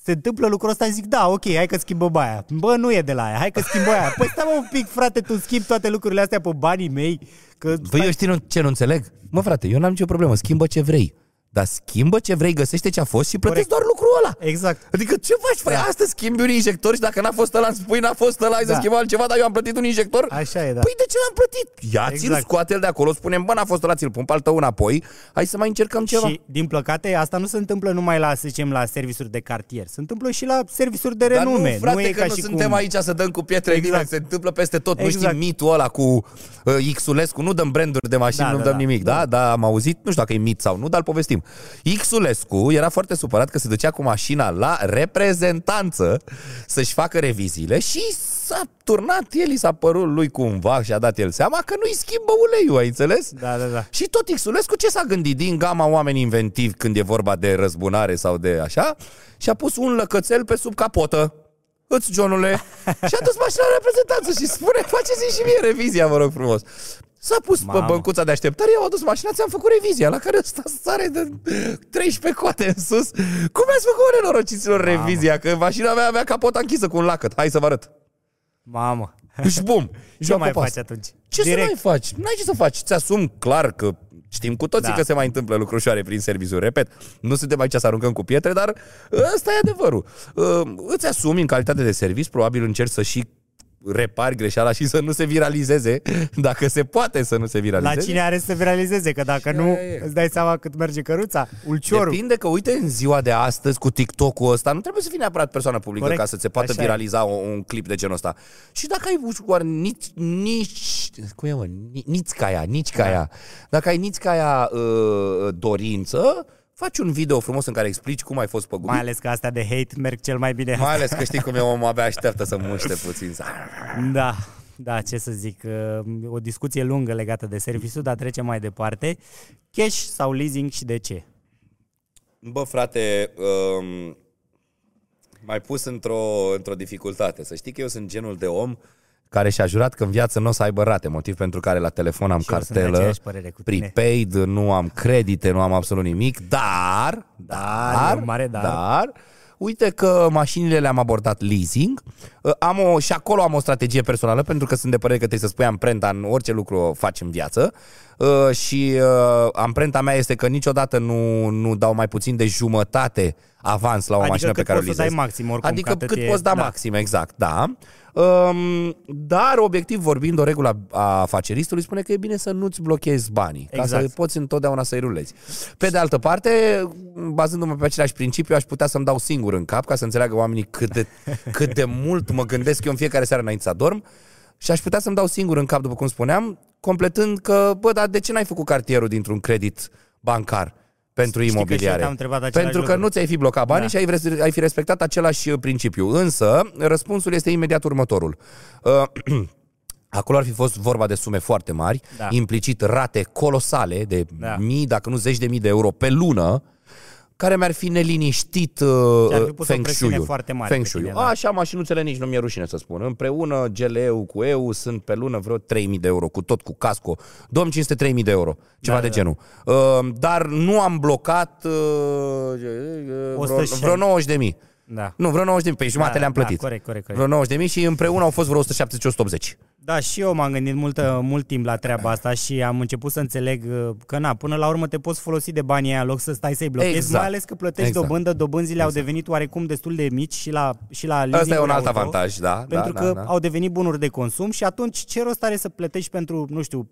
se întâmplă lucrul ăsta, zic, da, ok, hai că schimbă baia. Bă, nu e de la aia, hai că schimbă aia. Păi stai mă un pic, frate, tu schimbi toate lucrurile astea pe banii mei. Că Păi eu știi nu- ce nu înțeleg? Mă, frate, eu n-am nicio problemă, schimbă ce vrei. Dar schimbă ce vrei, găsește ce a fost și plătești doar lucrul ăla. Exact. Adică ce faci, frate? Da. Astăzi schimbi un injector și dacă n-a fost ăla, îmi spui n-a fost ăla, hai să Da. schimb altceva, dar eu am plătit un injector. Așa e, da. Păi de ce n-am plătit? Ia ți-l, Exact. scoate-l de acolo, spunem, bă, n-a fost ăla, ți-l pun pe al tău înapoi, hai să mai încercăm ceva. Și, din păcate, asta nu se întâmplă numai la, să zicem, la servisuri de cartier. Se întâmplă și la servisuri de Dar renume. nu, frate, e că ca nu și suntem cum... aici să dăm cu pietre exact. Exact. se întâmplă peste tot. Nu Exact. știi mitul ăla cu uh, Xulescu, nu dăm branduri de mașini, Da, nu da, dăm da. nimic, da? Da, am auzit, nu știu dacă e mit sau nu, dar îl povestim. Xulescu era foarte supărat că se ducea cu mașina la reprezentanță să-și facă reviziile și s-a turnat el, i s-a părut lui cumva și a dat el seama că nu-i schimbă uleiul, ai înțeles? Da, da, da. Și tot Xulescu ce s-a gândit din gama oameni inventivi când e vorba de răzbunare sau de așa și a pus un lăcățel pe sub capotă. Îți, Johnule. [LAUGHS] și a dus mașina la reprezentanță și spune, faceți și mie revizia, vă rog frumos. S-a pus Mamă. pe băncuța de așteptare, eu am adus mașina, ți-am făcut revizia, la care ăsta sare de 13 coate în sus. Cum ați făcut, nenorociților, revizia? Că mașina mea avea capota închisă cu un lacăt. Hai să vă arăt. Mamă. Și bum. [LAUGHS] Ce eu mai popas. faci atunci? Ce Direct. să mai faci? N-ai ce să faci. Ți-asum clar că știm cu toții Da. că se mai întâmplă lucruri ușoare prin serviciu. Repet, nu suntem aici să aruncăm cu pietre, dar ăsta e adevărul. Uh, Îți asumi în calitate de serviciu, probabil încerci să și repari greșeala și să nu se viralizeze, dacă se poate să nu se La viralizeze. cine are să viralizeze, că dacă nu, aia e. îți dai seama cât merge căruța, ulciorul. Depinde că, uite, în ziua de astăzi, cu TikTok-ul ăsta, nu trebuie să fii neapărat persoană publică Corect. ca să se poată Așa e. viraliza un, un clip de genul ăsta. Și dacă ai oare nici, nici, cum e, mă, Ni- nici ca aia, nici ca aia. Dacă ai nici ca aia uh, dorință, faci un video frumos în care explici cum ai fost păgubit. Mai ales că astea de hate merg cel mai bine. Mai ales că știi cum e omul abia așteaptă să muște puțin. Da, da, ce să zic, uh, o discuție lungă legată de serviciu, dar trecem mai departe. Cash sau leasing și de ce? Bă, frate, um, mai pus într-o, într-o dificultate. Să știi că eu sunt genul de om care și-a jurat că în viață nu o să aibă rate, motiv pentru care la telefon am Și eu sunt de cartelă, aceeași părere cu tine. prepaid, nu am credite, nu am absolut nimic, dar, Dar, e un mare dar. dar, uite că mașinile le-am abordat leasing, Uh, am o, și acolo am o strategie personală, pentru că sunt de părere că trebuie să spui amprenta în orice lucru o faci în viață Uh, și uh, amprenta mea este că niciodată nu, nu dau mai puțin de jumătate avans la o Adică mașină pe cât care o poți să lizez. dai maxim, oricum, Adică că atât cât e- poți da, da. maxim, exact, da. Um, dar, obiectiv vorbind, o regulă a afaceristului spune că e bine să nu-ți blochezi banii, ca Exact. să poți întotdeauna să-i rulezi. Pe de altă parte, bazându-mă pe același principiu, aș putea să-mi dau singur în cap ca să înțeleagă oamenii cât de, [LAUGHS] cât de mult mă gândesc eu în fiecare seară înainte să adorm și aș putea să-mi dau singur în cap, după cum spuneam, completând că, bă, dar de ce n-ai făcut cartierul dintr-un credit bancar pentru Știi că și eu imobiliare? te-am întrebat același pentru că lucru. nu ți-ai fi blocat banii Da. și ai, vre- ai fi respectat același uh, principiu. Însă, răspunsul este imediat următorul. Uh, [CLEARS THROAT] Acolo ar fi fost vorba de sume foarte mari, Da. implicit rate colosale de Da. mii, dacă nu zeci de mii de euro pe lună, care mi-ar fi neliniștit uh, Și ar fi pus o feng presiune shui-ul. foarte mare Feng pe tine, shui-ul. da. Așa, mașinuțele nici nu mi-e rușine să spun. Împreună, GLE-ul cu EU sunt pe lună vreo 3000 de euro, cu tot, cu casco. 2500-3000 de euro, ceva Da, de da. genul. Uh, dar nu am blocat uh, vreo, 160. vreo 90 de mii. Da. Nu, vreo 90 de mii, pe jumătate Da, le-am da, plătit. corect, corect, corect. Vreo 90 de mii și împreună au fost vreo 170-180. Da, și eu m-am gândit multă, mult timp la treaba asta și am început să înțeleg uh, că, na, până la urmă te poți folosi de banii aia în loc să stai să-i blochezi, Exact. mai ales că plătești Exact. dobândă, dobânzile au devenit oarecum destul de mici și la, și la Ăsta e un leasing-uri alt auto, avantaj, da. Pentru da, că da, da. au devenit bunuri de consum și atunci ce rost are să plătești pentru, nu știu,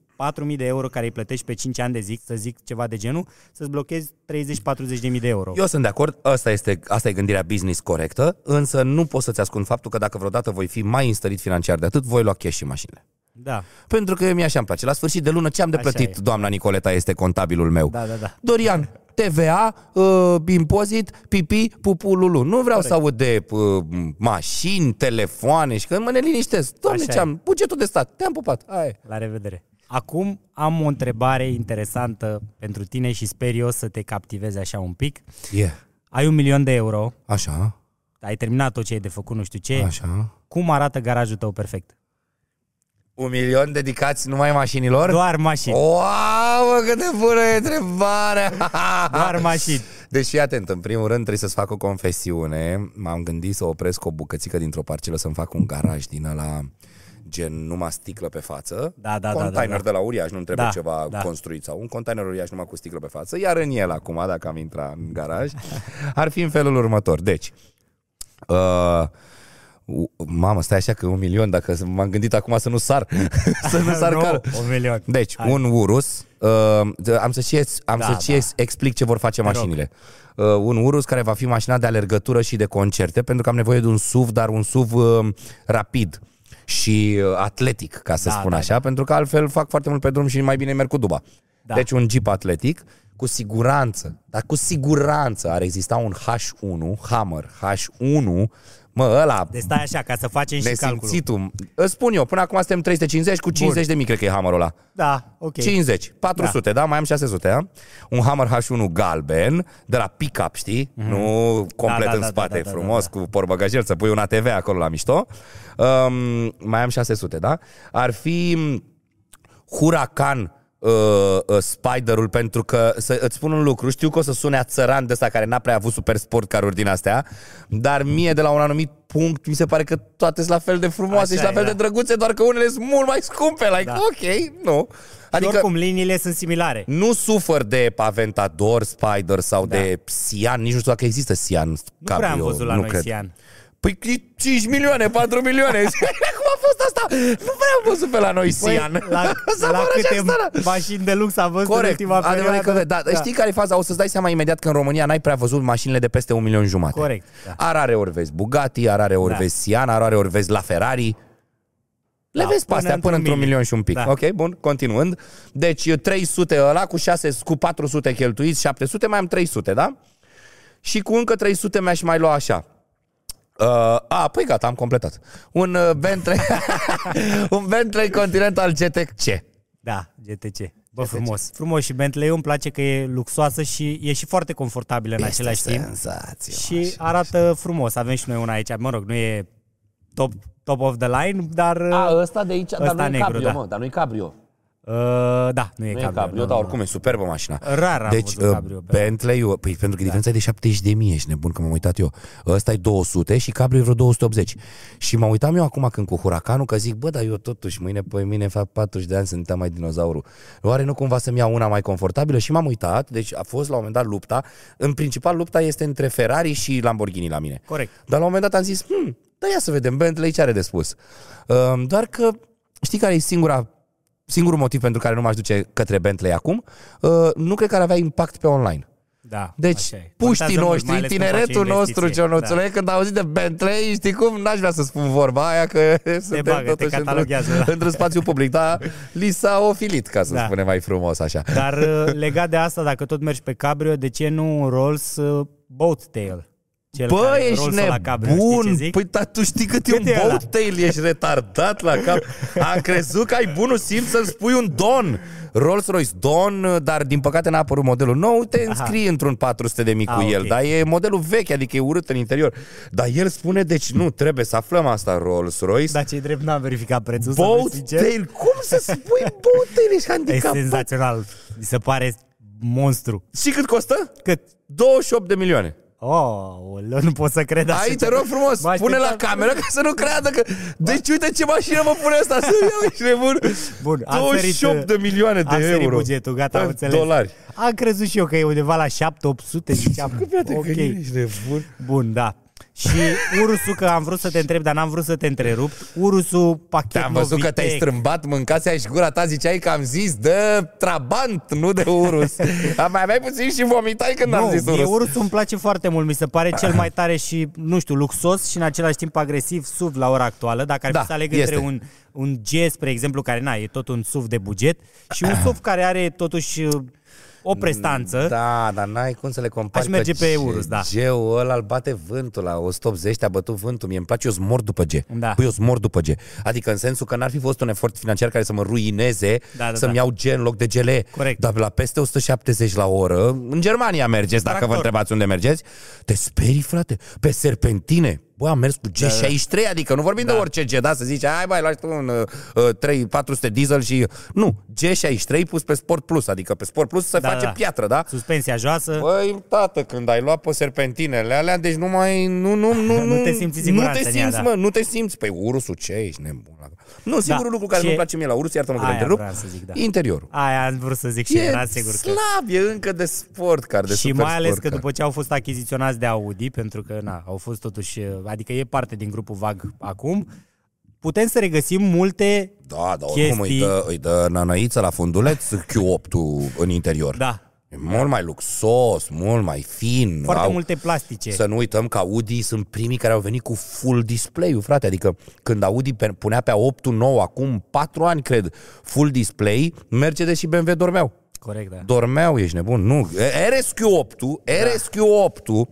4.000 de euro care îi plătești pe 5 ani de zic, să zic ceva de genul, să-ți blochezi 30-40 de mii de euro. Eu sunt de acord, asta este, asta e gândirea business corectă, însă nu pot să-ți ascund faptul că dacă vreodată voi fi mai înstărit financiar de atât, voi lua cash și mașinile. Da, Pentru că mie așa îmi place. La sfârșit de lună ce am de Așa plătit, e. doamna Nicoleta este contabilul meu. da, da, da. Dorian, TVA, uh, impozit, pipi, pupu, lulu. Nu vreau să aud de uh, mașini, telefoane și că mă ne liniștesc. Doamne, Așa ce am? Bugetul de stat. Te-am pupat. Aia e. La revedere. Acum am o întrebare interesantă pentru tine și sper eu să te captiveze așa un pic. Yeah. Ai un milion de euro, Așa, ai terminat tot ce ai de făcut, nu știu ce. așa. Cum arată garajul tău perfect? Un milion dedicați numai mașinilor? Doar mașini. Wow, mă, cât de bună e întrebarea! [LAUGHS] Doar mașini. Deci fii atent, în primul rând trebuie să-ți fac o confesiune. M-am gândit să opresc o bucățică dintr-o parcelă să-mi fac un garaj din ăla gen numai sticlă pe față. Da, da, da, Container da, da. de la uriaș, nu trebuie Da, ceva da. construit sau un container uriaș numai cu sticlă pe față. Iar în el acum, dacă am intrat în garaj, [LAUGHS] ar fi în felul următor. Deci, uh, u- Mamă, stai așa că un milion, dacă m-am gândit acum să nu sar, [LAUGHS] să nu [LAUGHS] sar Nu, calul. un milion. Deci, Hai. un Urus, uh, am să și, am Da, să și da. explic ce vor face rog. mașinile. Uh, un Urus care va fi mașina de alergătură și de concerte, pentru că am nevoie de un SUV, dar un SUV uh, rapid și uh, atletic, ca să Da, spun da, așa, pentru că altfel fac foarte mult pe drum și mai bine merg cu duba. Da. Deci un Jeep atletic, cu siguranță, dar cu siguranță ar exista un H1, Hammer H1, mă, ăla Deci stai așa, ca să facem și calculul. nesimțitul. Îți spun eu, până acum suntem 350 cu 50 de mii, cred că e Hammerul ăla. Da, ok. 50, 400, da. da? Mai am 600, da? Un Hammer H1 galben, de la pick-up, știi? Mm-hmm. Nu complet Da, da, în da, spate, da, da, da, frumos, da. cu porbagajer, să pui un ATV acolo la mișto. Um, mai am 600, da? Ar fi mm, Huracan uh, uh, Spider-ul pentru că să îți spun un lucru, știu că o să sune a țăran de ăsta care n-a prea avut super sport caruri din astea, dar mie de la un anumit punct mi se pare că toate sunt la fel de frumoase Așa și la e, fel da. de drăguțe, doar că unele sunt mult mai scumpe, like, Da. ok, nu. Și Adică oricum, liniile sunt similare. nu sufăr de Aventador, Spider sau Da. de Sian, nici nu știu dacă există Sian Nu Cabrio, prea am văzut la nu noi cred. Sian. Păi e 5 milioane, 4 milioane. [LAUGHS] Cum a fost asta? Nu prea am văzut pe la noi Sian. Păi, la, [LAUGHS] S-a la părut câte așa starea. mașini de lux am văzut în Corect, ultima adevărat perioadă. că, da, da. Știi care e faza? O să-ți dai seama imediat că în România n-ai prea văzut mașinile de peste un milion jumate. Corect, da. Arare ori vezi Bugatti, arare ori Da. vezi Sian, arare ori vezi la Ferrari. Le Da, vezi pe până astea până într-un într-un milion. milion și un pic. Da. Ok, bun, continuând. Deci 300 ăla cu 6, cu 400 cheltuiți, 700, mai am 300, da? Și cu încă 300 mi-aș mai lua așa. Uh, a, păi gata, am completat. Un uh, Bentley [LAUGHS] un Bentley Continental GTC. Da, GTC. Bă, frumos. Frumos și Bentley îmi place că e luxoasă și e și foarte confortabilă în același timp. senzație. Și arată frumos. Avem și noi una aici. Mă rog, nu e top, top of the line, dar... A, ăsta de aici, dar Ăsta nu e negru, cabrio, da. mă, dar nu e cabrio. Uh, da, nu e Nu e cabrio. cabrio, nu, dar nu. oricum e superbă mașina. Rar am deci, văzut uh, cabrio pe- Bentley, păi pentru că diferența e de 70 de mii, ești nebun că m-am uitat eu. Ăsta e 200 și cabrio e vreo 280. Și mă uitam eu acum când cu Huracanul, că zic, bă, dar eu totuși mâine, păi mine fac 40 de ani, sunt mai dinozaurul. Oare nu cumva să-mi iau una mai confortabilă? Și m-am uitat, deci a fost la un moment dat lupta. În principal lupta este între Ferrari și Lamborghini la mine. Corect. Dar la un moment dat am zis, hm, da ia să vedem, Bentley ce are de spus. Uh, doar că, știi care e singura, singurul motiv pentru care nu m-aș duce către Bentley acum? Uh, nu cred că ar avea impact pe online. Da, Deci, așa e. puștii Contează mult, mai noștri, ales când tineretul faci o nostru, investiție. Cionuțule, când au auzit de Bentley, știi cum, n-aș vrea să spun vorba aia, că suntem bagă, te totuși într-un, cataloghează, da. [LAUGHS] într-un spațiu public, dar li s-a ofilit, ca să Da. spunem mai frumos așa. Dar uh, legat de asta, dacă tot mergi pe cabrio, de ce nu un Rolls uh, Boat Tail? Cel Bă, care- ești Rolls-ul la cabrio, știi ce nebun! zic? Păi, dar tu știi cât e Cât un e ăla? boat tail? Ești retardat la cap. Am [LAUGHS] crezut că ai bunul simț să-mi spui un Don. Rolls-Royce Don, dar din păcate n-a apărut modelul nou, te înscrii într-un 400 de mii cu Ah, el, ok. dar e modelul vechi, adică e urât în interior. Dar el spune, deci nu, trebuie să aflăm asta, Rolls-Royce. Dar ce drept n-am verificat prețul, să fiu boat sincer. tail, cum să spui boat tail? Ești [LAUGHS] E handicapat. senzațional. Mi se pare monstru. Și cât costă? Cât? 28 de milioane. Oh, nu pot să cred așa Ai, te ceva. rog frumos, Mă pune la așteptam- cameră ca să nu creadă că... Deci uite ce mașină mă pune asta să iau, ești nebun. Bun, a 28 sărit, de milioane de a sărit euro. bugetul, gata, am În înțeles. Dolari. Am crezut și eu că e undeva la 7-800, ziceam. [LAUGHS] Frate, ok. că ești nebun. Bun, da. Și Urusul, că am vrut să te întreb, dar n-am vrut să te întrerup. Urusul, pachet Te-am văzut că te-ai Novitec. strâmbat, mâncase și gura ta, ziceai că am zis de Trabant, nu de Urus. [LAUGHS] Am mai aveai puțin și vomitai când am Nu, zis mie Urus. Urusul îmi place foarte mult, mi se pare cel mai [LAUGHS] tare și, nu știu, luxos și în același timp agresiv SUV la ora actuală. Dacă ar fi Da, să aleg este. între un, un G, spre exemplu, care na, e tot un SUV de buget și un [CLEARS THROAT] SUV care are totuși uh, o prestanță. Da, dar n-ai cum să le compari Aș merge că pe G- Urus, da. G-ul ăla îl bate vântul la 180, te-a bătut vântul. Mie îmi place, eu zmor după G. Da. Păi eu zmor după G. Adică în sensul că n-ar fi fost un efort financiar care să mă ruineze Da, da, să-mi da. iau G în loc de GLE. Corect. Dar la peste 170 la oră, în Germania mergeți, dacă vă Tractor. întrebați unde mergeți, te sperii, frate, pe serpentine. Bă, am mers cu Da, G63, adică nu vorbim de orice G, da, să zici, hai bai, lași tu un uh, uh, 3 400 diesel și... Nu, G63 pus pe Sport Plus, adică pe Sport Plus se Da, face da. piatră, da? Suspensia joasă. Băi, tată, când ai luat pe serpentinele alea, deci nu mai... Nu, nu, nu, [LAUGHS] Nu te simți în siguranță Nu te în ea, simți, da. mă, nu te simți. Păi ursul ce ești nebun. la- Nu, singurul lucru care Ce- nu-mi place mie la urs, iartă-mă că te Aia întrerup, vreau să zic, da. interiorul. Aia am vrut să zic și E era sigur că... slab, e încă de sport car, de și super mai ales sport că car. după ce au fost achiziționați de Audi, pentru că na, au fost totuși, adică e parte din grupul VAG acum, putem să regăsim multe, Da, da, oricum chestii- îi dă, îi dă nanăiță la funduleț Q8-ul în interior. da, E mult mai luxos, mult mai fin. foarte au, multe plastice. Să nu uităm că Audi sunt primii care au venit cu full display frate. Adică când Audi pe- punea pe 8 nou, acum 4 ani, cred, full display, Mercedes și BMW dormeau. Corect, da. Dormeau, ești nebun. Nu. RSQ8-ul, RSQ8-ul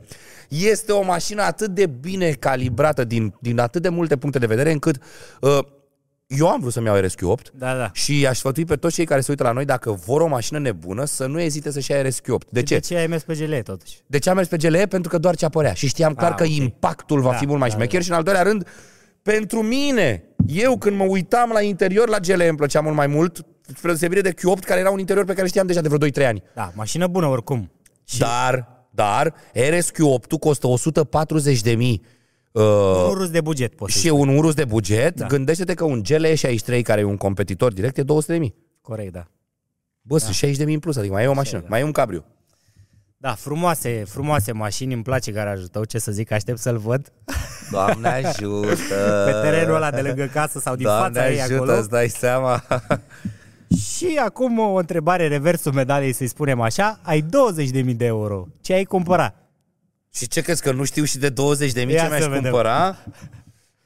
este o mașină atât de bine calibrată din, din atât de multe puncte de vedere încât uh, eu am vrut să-mi iau RSQ8 Da, da. și aș sfătui pe toți cei care se uită la noi dacă vor o mașină nebună să nu ezite să-și ia RSQ8. De ce? De ce ai mers pe GLE totuși? De ce am mers pe GLE? Pentru că doar ce apărea. Și știam clar Ah, că ok. impactul va Da, fi mult mai da, șmecher și în al doilea rând, pentru mine, eu când mă uitam la interior, la GLE îmi plăcea mult mai mult, spre deosebire de Q8, care era un interior pe care știam deja de vreo 2-3 ani. Da, mașină bună oricum. Și Dar, dar, RSQ8 costă 140 de mii uh, un rus de buget poți să și e un urus de buget, Da. gândește-te că un GLE 63 care e un competitor direct e 200 de mii. Corect, da. Bă, sunt 60 de mii în plus, adică mai e o mașină, da. mai e un cabrio. Da, frumoase, frumoase mașini, îmi place garajul tău, ce să zic, aștept să-l văd Doamne ajută! [LAUGHS] pe terenul ăla de lângă casă sau din Doamne fața ei ajută, acolo. îți dai seama. [LAUGHS] Și acum o întrebare, reversul medaliei, să-i spunem așa, ai 20.000 de euro. Ce ai cumpăra? Și ce crezi că nu știu și de 20 de mii Ia ce mi-aș să vedem. cumpăra?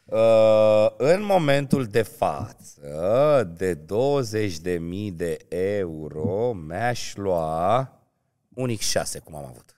Uh, în momentul de față, de 20 de mii de euro, mi-aș lua un X6, cum am avut.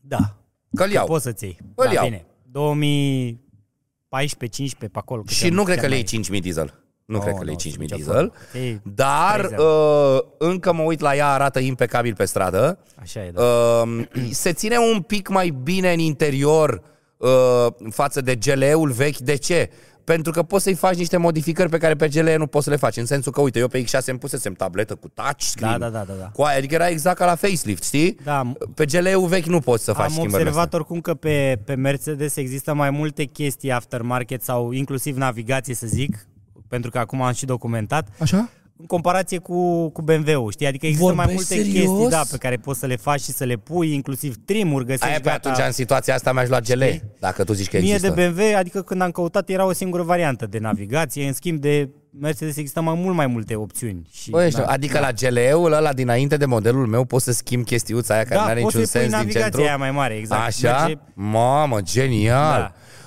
Da. Că-l iau. Poți să-ți iei. Îl da, iau. Bine. 2014, 15 pe acolo. Și câte- nu cred chiar că le mai- iei 5.000 diesel. Nu Oh, cred că le nu, iei 5.000 nicio diesel. formă. Ei, Dar 30. uh, încă mă uit la ea, arată impecabil pe stradă. Așa e, da. Uh, [CLEARS THROAT] se ține un pic mai bine în interior uh, față de GLE-ul vechi. De ce? Pentru că poți să-i faci niște modificări pe care pe GLE nu poți să le faci. În sensul că, uite, eu pe X6 îmi pusesem tabletă cu touchscreen. Da, da, da, da, da. Cu aia, adică era exact ca la facelift, știi? Da, am- Pe GLE-ul vechi nu poți să faci Am schimbările observat astea. oricum că pe, pe Mercedes există mai multe chestii aftermarket sau inclusiv navigație, să zic, pentru că acum am și documentat, Așa? în comparație cu, cu BMW-ul, știi? Adică există mai Vorbești multe serios? chestii da, pe care poți să le faci și să le pui, inclusiv trimuri, găsești Aia pe gata. atunci, în situația asta, mi-aș lua GLE, Știi? dacă tu zici că Mie există. de BMW, adică când am căutat, era o singură variantă de navigație, în schimb de Mercedes există mai mult mai multe opțiuni. Și, Băi, da, adică la GLE-ul ăla dinainte de modelul meu poți să schimb chestiuța aia care da, nu are poți niciun să-i pui sens din navigația centru. aia mai mare, exact. Așa? Merge- Mamă, genial!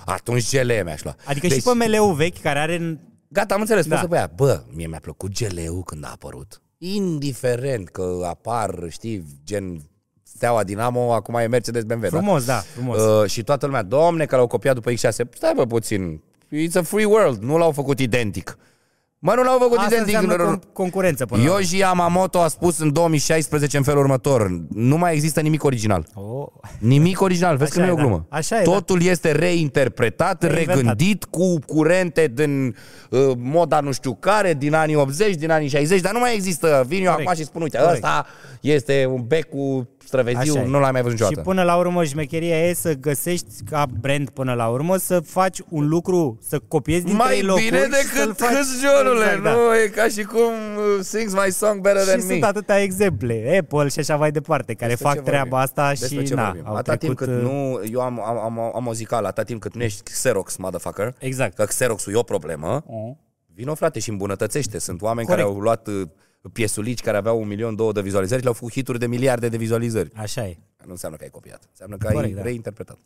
Da. Atunci GLE mi-aș lua. Adică deci... și pe ML-ul vechi, care are Gata, am înțeles, Da. poți să pui aia. Bă, mie mi-a plăcut GLE-ul când a apărut. Indiferent că apar, știi, gen Steaua Dinamo, acum e Mercedes BMW, frumos, da, frumos. da? Uh, și toată lumea, domne, că l-au copiat după X6. Stai bă puțin, it's a free world, nu l-au făcut identic. Mă, nu l-au făcut Asta identic. înseamnă con- concurență până la urmă. Yoji Yamamoto a spus în 2016 în felul următor, nu mai există nimic original. Oh. Nimic original, vezi Așa că nu e e, o da. glumă. Așa e, Totul este reinterpretat, Reinventat. regândit cu curente din uh, moda nu știu care, din anii 80, din anii 60, dar nu mai există. Vin eu Corect. acum și spun, uite, Corect. ăsta este un bec cu străveziu, Așa e. nu l-ai mai văzut Și niciodată. până la urmă șmecheria e să găsești ca brand până la urmă să faci un lucru, să copiezi din Mai trei locuri bine și să-l decât faci. hâzionule, Exact, da. nu? E ca și cum uh, sings my song better Și than sunt me. atâtea exemple, Apple și așa mai departe, care Despre fac ce treaba vorbim? asta Despre și ce na, vorbim? au Atâta timp trecut, cât uh, nu, eu am, am, am, am o zicală, atâta timp cât nu ești Xerox, motherfucker, Exact. că Xerox-ul e o problemă, Oh. vino frate și îmbunătățește. Sunt oameni Corect. care au luat uh, piesulici care aveau un milion, două de vizualizări și le-au făcut hituri de miliarde de vizualizări. Așa e. Nu înseamnă că ai copiat, înseamnă că ai Corect, da. reinterpretat.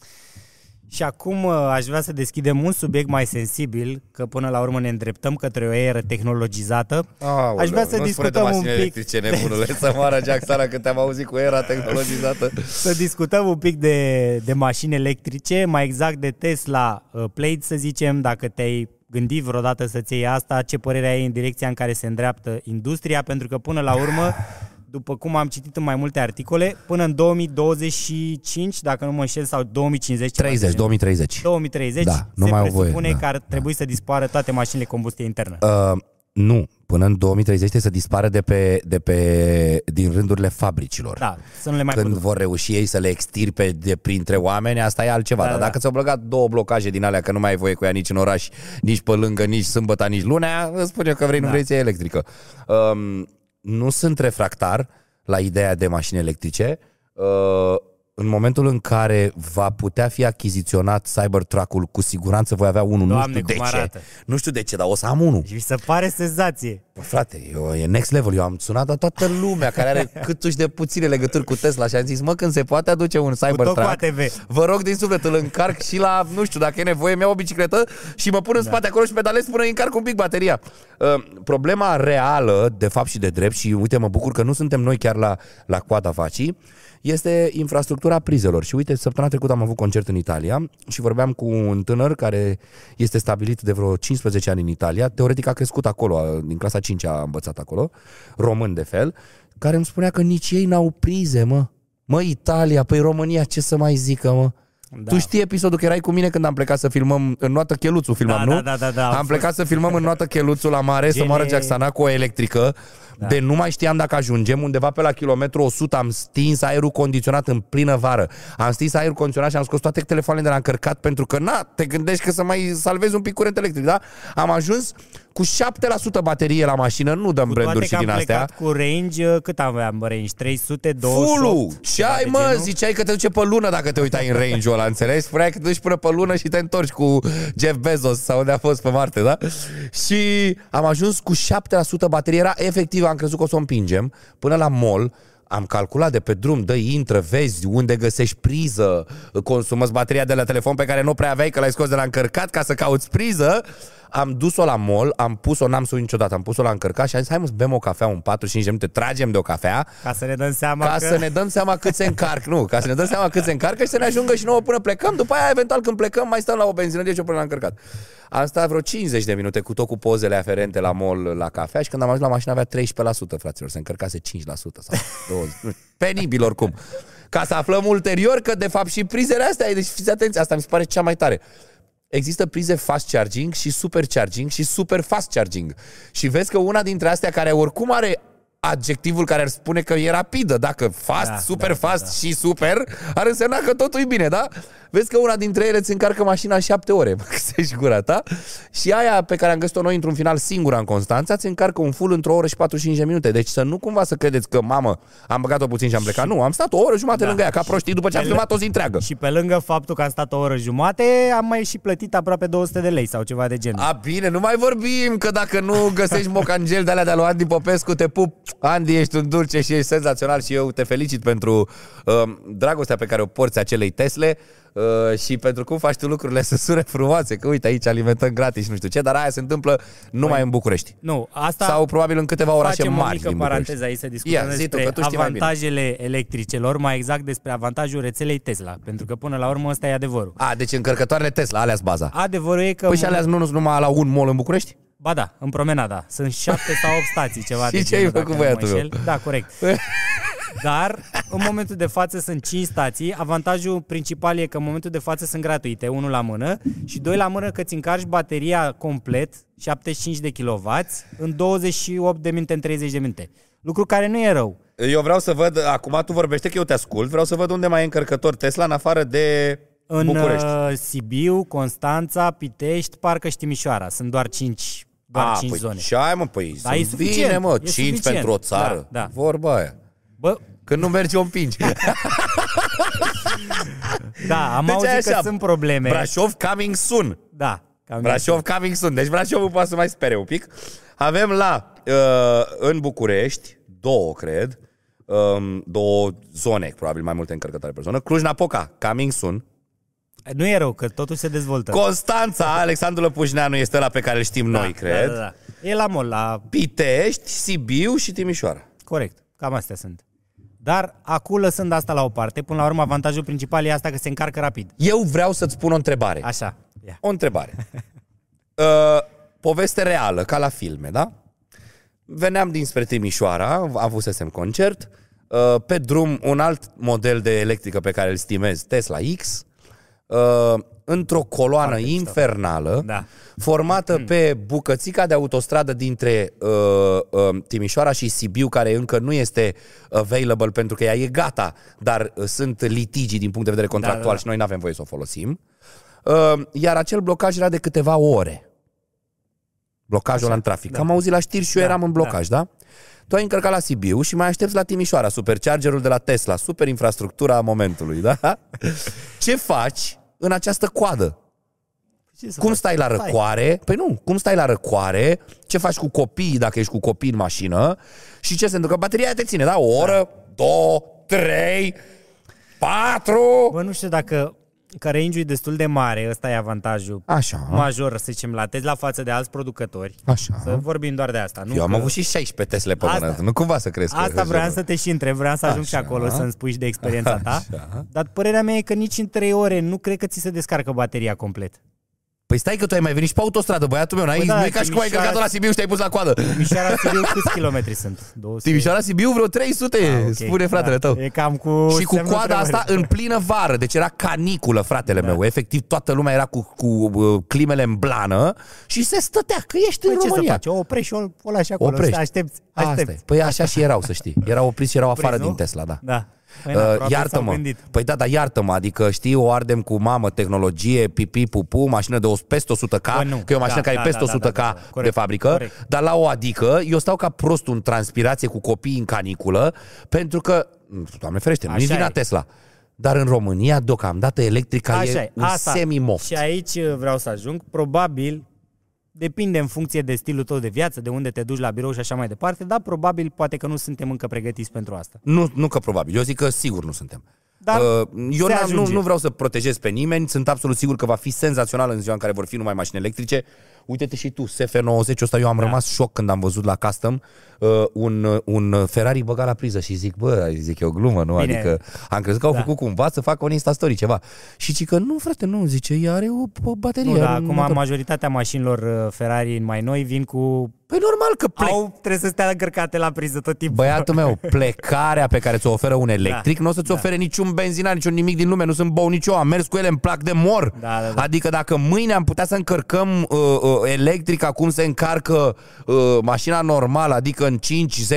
Și acum uh, aș vrea să deschidem un subiect mai sensibil, că până la urmă ne îndreptăm către o eră tehnologizată. Aoleu, aș vrea să nu spune de discutăm un mașini pic, electrice, nebunule, să moară Jack Sara că te-am auzit cu era tehnologizată. [LAUGHS] să discutăm un pic de, de mașini electrice, mai exact de Tesla uh, Plate, să zicem, dacă te-ai gândit vreodată să-ți iei asta, ce părere ai în direcția în care se îndreaptă industria, pentru că până la urmă, [LAUGHS] după cum am citit în mai multe articole, până în 2025, dacă nu mă înșel, sau 2050, ceva 30, de genul. 2030. 2030 Da, nu se mai au voie, presupune da, că ar trebui să dispară toate mașinile combustie internă. Uh, nu, până în 2030 trebuie să dispară de pe, de pe, din rândurile fabricilor. Da, să nu le mai Când produc. vor reuși ei să le extirpe de printre oameni, asta e altceva. Da, Dar da. dacă ți-au băgat două blocaje din alea, că nu mai ai voie cu ea nici în oraș, nici pe lângă, nici sâmbătă, nici lunea, îți spune că vrei, nu Da. vrei să iei electrică. Um, nu sunt refractar la ideea de mașini electrice. Uh, în momentul în care va putea fi achiziționat Cybertruck-ul, cu siguranță voi avea unul. Doamne, nu știu de cum ce. arată. Nu știu de ce, dar o să am unul. Și mi se pare senzație. Bă, frate, eu, e next level. Eu am sunat la toată lumea care are [LAUGHS] câtuși de puține legături cu Tesla și am zis, mă, când se poate aduce un Cu tot cu Cybertruck, ATV. vă rog din suflet, îl încarc și la, nu știu, dacă e nevoie, mi-au o bicicletă și mă pun în spate acolo și pedalez până îi încarc un pic bateria. Uh, problema reală, de fapt și de drept, și uite, mă bucur că nu suntem noi chiar la, la coada facii, este infrastructura prizelor. Și uite, săptămâna trecută am avut concert în Italia și vorbeam cu un tânăr care este stabilit de vreo 15 ani în Italia, teoretic a crescut acolo, a- din clasa 5 a învățat acolo, român de fel, care îmi spunea că nici ei n-au prize, mă. Mă, Italia, păi România, ce să mai zică, mă? Da. Da. Tu știi episodul că erai cu mine când am plecat să filmăm în Noată Cheluțu, filmam, Da, nu? da, da, da, da, am am plecat să filmăm în Noată Cheluțu la mare, să Gene- moară Jacksana cu o electrică. Da. De nu mai știam dacă ajungem undeva pe la kilometru 100 am stins aerul condiționat în plină vară. Am stins aerul condiționat și am scos toate telefoanele de la încărcat pentru că na, te gândești că să mai salvezi un pic curent electric, da? Am ajuns cu 7% baterie la mașină, nu dăm Cu branduri toate și că am din astea. plecat cu range, uh, cât aveam range? 300, 28? Fulu! Ce ceva ai, de mă? genul? Ziceai că te duce pe lună dacă te uitai în range-ul ăla, înțelegi? Spuneai că te duci până pe lună și te întorci cu Jeff Bezos sau unde a fost pe Marte, da? Și am ajuns cu 7% baterie. Era efectiv, am crezut că o să o împingem până la mall. Am calculat de pe drum, dă intră, vezi unde găsești priză, consumăți bateria de la telefon pe care nu prea aveai că l-ai scos de la încărcat ca să cauți priză. Am dus-o la mall, am pus-o, n-am suit niciodată, am pus-o la încărcat și am zis, hai mă, să bem o cafea, un 45 de minute, tragem de o cafea Ca să ne dăm seama ca că... să ne dăm seama cât se încarc, nu, ca să ne dăm seama cât se încarcă și să ne ajungă și nouă până plecăm, după aia eventual când plecăm mai stăm la o benzinărie și o până la încărcat. Am stat vreo 50 de minute cu tot cu pozele aferente la mall la cafea și când am ajuns la mașină avea 13%, fraților, se încărcase 5% sau 20, nu știu, penibil oricum. Ca să aflăm ulterior că de fapt și prizele astea, deci fiți atenți, asta mi se pare cea mai tare. Există prize fast charging și super charging și super fast charging. Și vezi că una dintre astea care oricum are adjectivul care ar spune că e rapidă, dacă fast, Da, super da, fast da. și super, ar însemna că totul e bine, da? Vezi că una dintre ele îți încarcă mașina în șapte ore, [LAUGHS] mă, găsești gura ta. Și aia pe care am găsit-o noi într-un final singura în Constanța, îți încarcă un full într-o oră și 45 de minute. Deci să nu cumva să credeți că, mamă, am băgat-o puțin și am plecat. Nu, am stat o oră jumătate Da. lângă ea, ca prostii, după ce am Pe filmat o zi întreagă. Și pe lângă faptul că am stat o oră jumate, am mai și plătit aproape 200 de lei sau ceva de genul. A, bine, nu mai vorbim că dacă nu găsești mocangel de alea de la Andy Popescu, te pup. Andy, ești un dulce și ești senzațional și eu te felicit pentru uh, dragostea pe care o porți acelei Tesle uh, și pentru cum faci tu lucrurile să sune frumoase, că uite aici alimentăm gratis și nu știu ce, dar aia se întâmplă numai în București. Nu, asta Sau probabil în câteva orașe facem mari o mică din București. paranteză aici să discutăm Ia, zi tu, despre că tu știi mai bine. avantajele electricelor, mai exact despre avantajul rețelei Tesla, pentru că până la urmă ăsta e adevărul. A, deci încărcătoarele Tesla, alea baza. Adevărul e că... Păi și alea nu sunt numai la un mall în București? Ba da, în promenada. Sunt șapte sau opt stații, ceva [LAUGHS] Și de ce genul, ai făcut, dacă nu mă băiatul meu? înșel. Da, corect. [LAUGHS] Dar, în momentul de față sunt 5 stații. Avantajul principal e că în momentul de față sunt gratuite, unul la mână și doi la mână că ți încarci bateria complet, 75 de kW, în 28 de minute, în 30 de minute. Lucru care nu e rău. Eu vreau să văd, acum tu vorbește că eu te ascult, vreau să văd unde mai e încărcător Tesla în afară de În București. uh, Sibiu, Constanța, Pitești, parcă și Timișoara. Sunt doar 5 doar A, cinci păi zone. ce ai, mă, păi Da, e sunt suficient, bine, mă, e 5 suficient. pentru o țară. Da, da. Vorba aia. Bă, Când nu mergi, o împingi. [LAUGHS] da, am Deci auzit e că așa, sunt probleme. Brașov coming soon. Da. Cam Brașov coming soon. Deci Brașovul poate să mai spere un pic. Avem la, uh, în București, două, cred, um, două zone, probabil mai multe încărcătoare pe zonă. Cluj-Napoca, coming soon. Nu e rău, că totul se dezvoltă. Constanța, [LAUGHS] Alexandru Lăpușneanu este la pe care îl știm noi, cred. Da, da, da. E la mol, la... Pitești, Sibiu și Timișoara. Corect, cam astea sunt. Dar acum lăsând asta la o parte, până la urmă avantajul principal e asta că se încarcă rapid. Eu vreau să-ți spun o întrebare. Așa. Ia. O întrebare. [LAUGHS] uh, poveste reală, ca la filme, da? Veneam dinspre Timișoara, avusesem concert, uh, pe drum un alt model de electrică pe care îl stimez, Tesla X, uh, într-o coloană Foarte mișto. infernală, Da. formată pe bucățica de autostradă dintre uh, uh, Timișoara și Sibiu, care încă nu este available pentru că ea e gata, dar uh, sunt litigii din punct de vedere contractual da, da. și noi nu avem voie să o folosim. Uh, iar acel blocaj era de câteva ore. Blocajul Așa, ăla în trafic. da. Am auzit la știri și eu Da, eram în blocaj, da? Tu ai încărcat la Sibiu și mai aștepți la Timișoara, superchargerul de la Tesla, super infrastructura momentului, da? Ce faci în această coadă? Ce să Cum faci? stai la răcoare? Păi nu, cum stai la răcoare? Ce faci cu copiii dacă ești cu copii în mașină? Și ce se întâmplă? Bateria te ține, da? O oră, două, trei, patru... Bă, nu știu dacă că range e destul de mare, ăsta e avantajul Așa, major, să zicem, la Tesla față de alți producători. așa. Să vorbim doar de asta. Nu Eu am că... avut și 16 Tesle pe Asta- mână, nu cumva să crezi că... Asta vreau să te și întreb, vreau să ajung și Așa. acolo să-mi spui și de experiența ta. Așa. Dar părerea mea e că nici în 3 ore nu cred că ți se descarcă bateria complet. Păi stai că tu ai mai venit și pe autostradă, băiatul meu, n-ai, Păi da, nu e ca și cum ai Timișoara- călcat la Sibiu și te-ai pus la coadă. Timișoara Sibiu [LAUGHS] câți kilometri sunt? 200? Timișoara Sibiu vreo 300, Ah, ok. spune fratele Da, tău. E cam cu și cu semnul coada întrebării. asta în plină vară, deci era caniculă, fratele Da. meu. Efectiv, toată lumea era cu, cu uh, climele în blană și se stătea, că ești Păi în ce să România. faci? O oprești și o, o lași acolo. Oprești. Să aștepți. Asta aștepți. e. Păi așa și erau, să știi. Erau opriți și erau afară Opriți, din nu? Tesla, da. Da. Păi, na, Uh, probabil s-au iartă-mă. gândit. Păi da, dar iartă-mă, adică știi, o ardem cu mamă, tehnologie, pipi, pupu, mașină de o- peste 100k, Bă, nu. că e o mașină Da, care da, e peste da, da, 100k da, da, da. de Corect, fabrică, corect. dar la o adică, eu stau ca prostul în transpirație cu copiii în caniculă, pentru că, doamne ferește, nu Așa e vina e. Tesla. Dar în România, deocamdată, electrica Așa e e. un Asta. semi-moft. Și aici uh, vreau să ajung. Probabil depinde în funcție de stilul tău de viață, de unde te duci la birou și așa mai departe, dar probabil poate că nu suntem încă pregătiți pentru asta. Nu, nu că probabil, eu zic că sigur nu suntem. Dar Uh, eu se n-am- nu, ajunge. nu vreau să protejez pe nimeni, sunt absolut sigur că va fi senzațional în ziua în care vor fi numai mașini electrice. Uite-te și tu, SF90 ăsta, eu am Da. rămas șoc când am văzut la custom uh, un, uh, un Ferrari băgat la priză și zic, bă, zic eu glumă, nu? Bine. Adică am crezut că au Da. făcut cumva să facă un Insta Story ceva. Și zic că nu, frate, nu, zice, ea are o, o baterie. Nu, dar are un acum motor. majoritatea mașinilor uh, Ferrari mai noi vin cu... Păi normal că plec. Au, trebuie să stea încărcate la priză tot timpul. Băiatul meu, [LAUGHS] plecarea pe care ți-o oferă un electric Da, nu o să-ți da. ofere niciun benzinar, niciun nimic din lume, nu sunt bou nici eu, am mers cu ele în plac de mor. Da, da, da. Adică dacă mâine am putea să încărcăm uh, uh, electrica cum se încarcă uh, mașina normală, adică în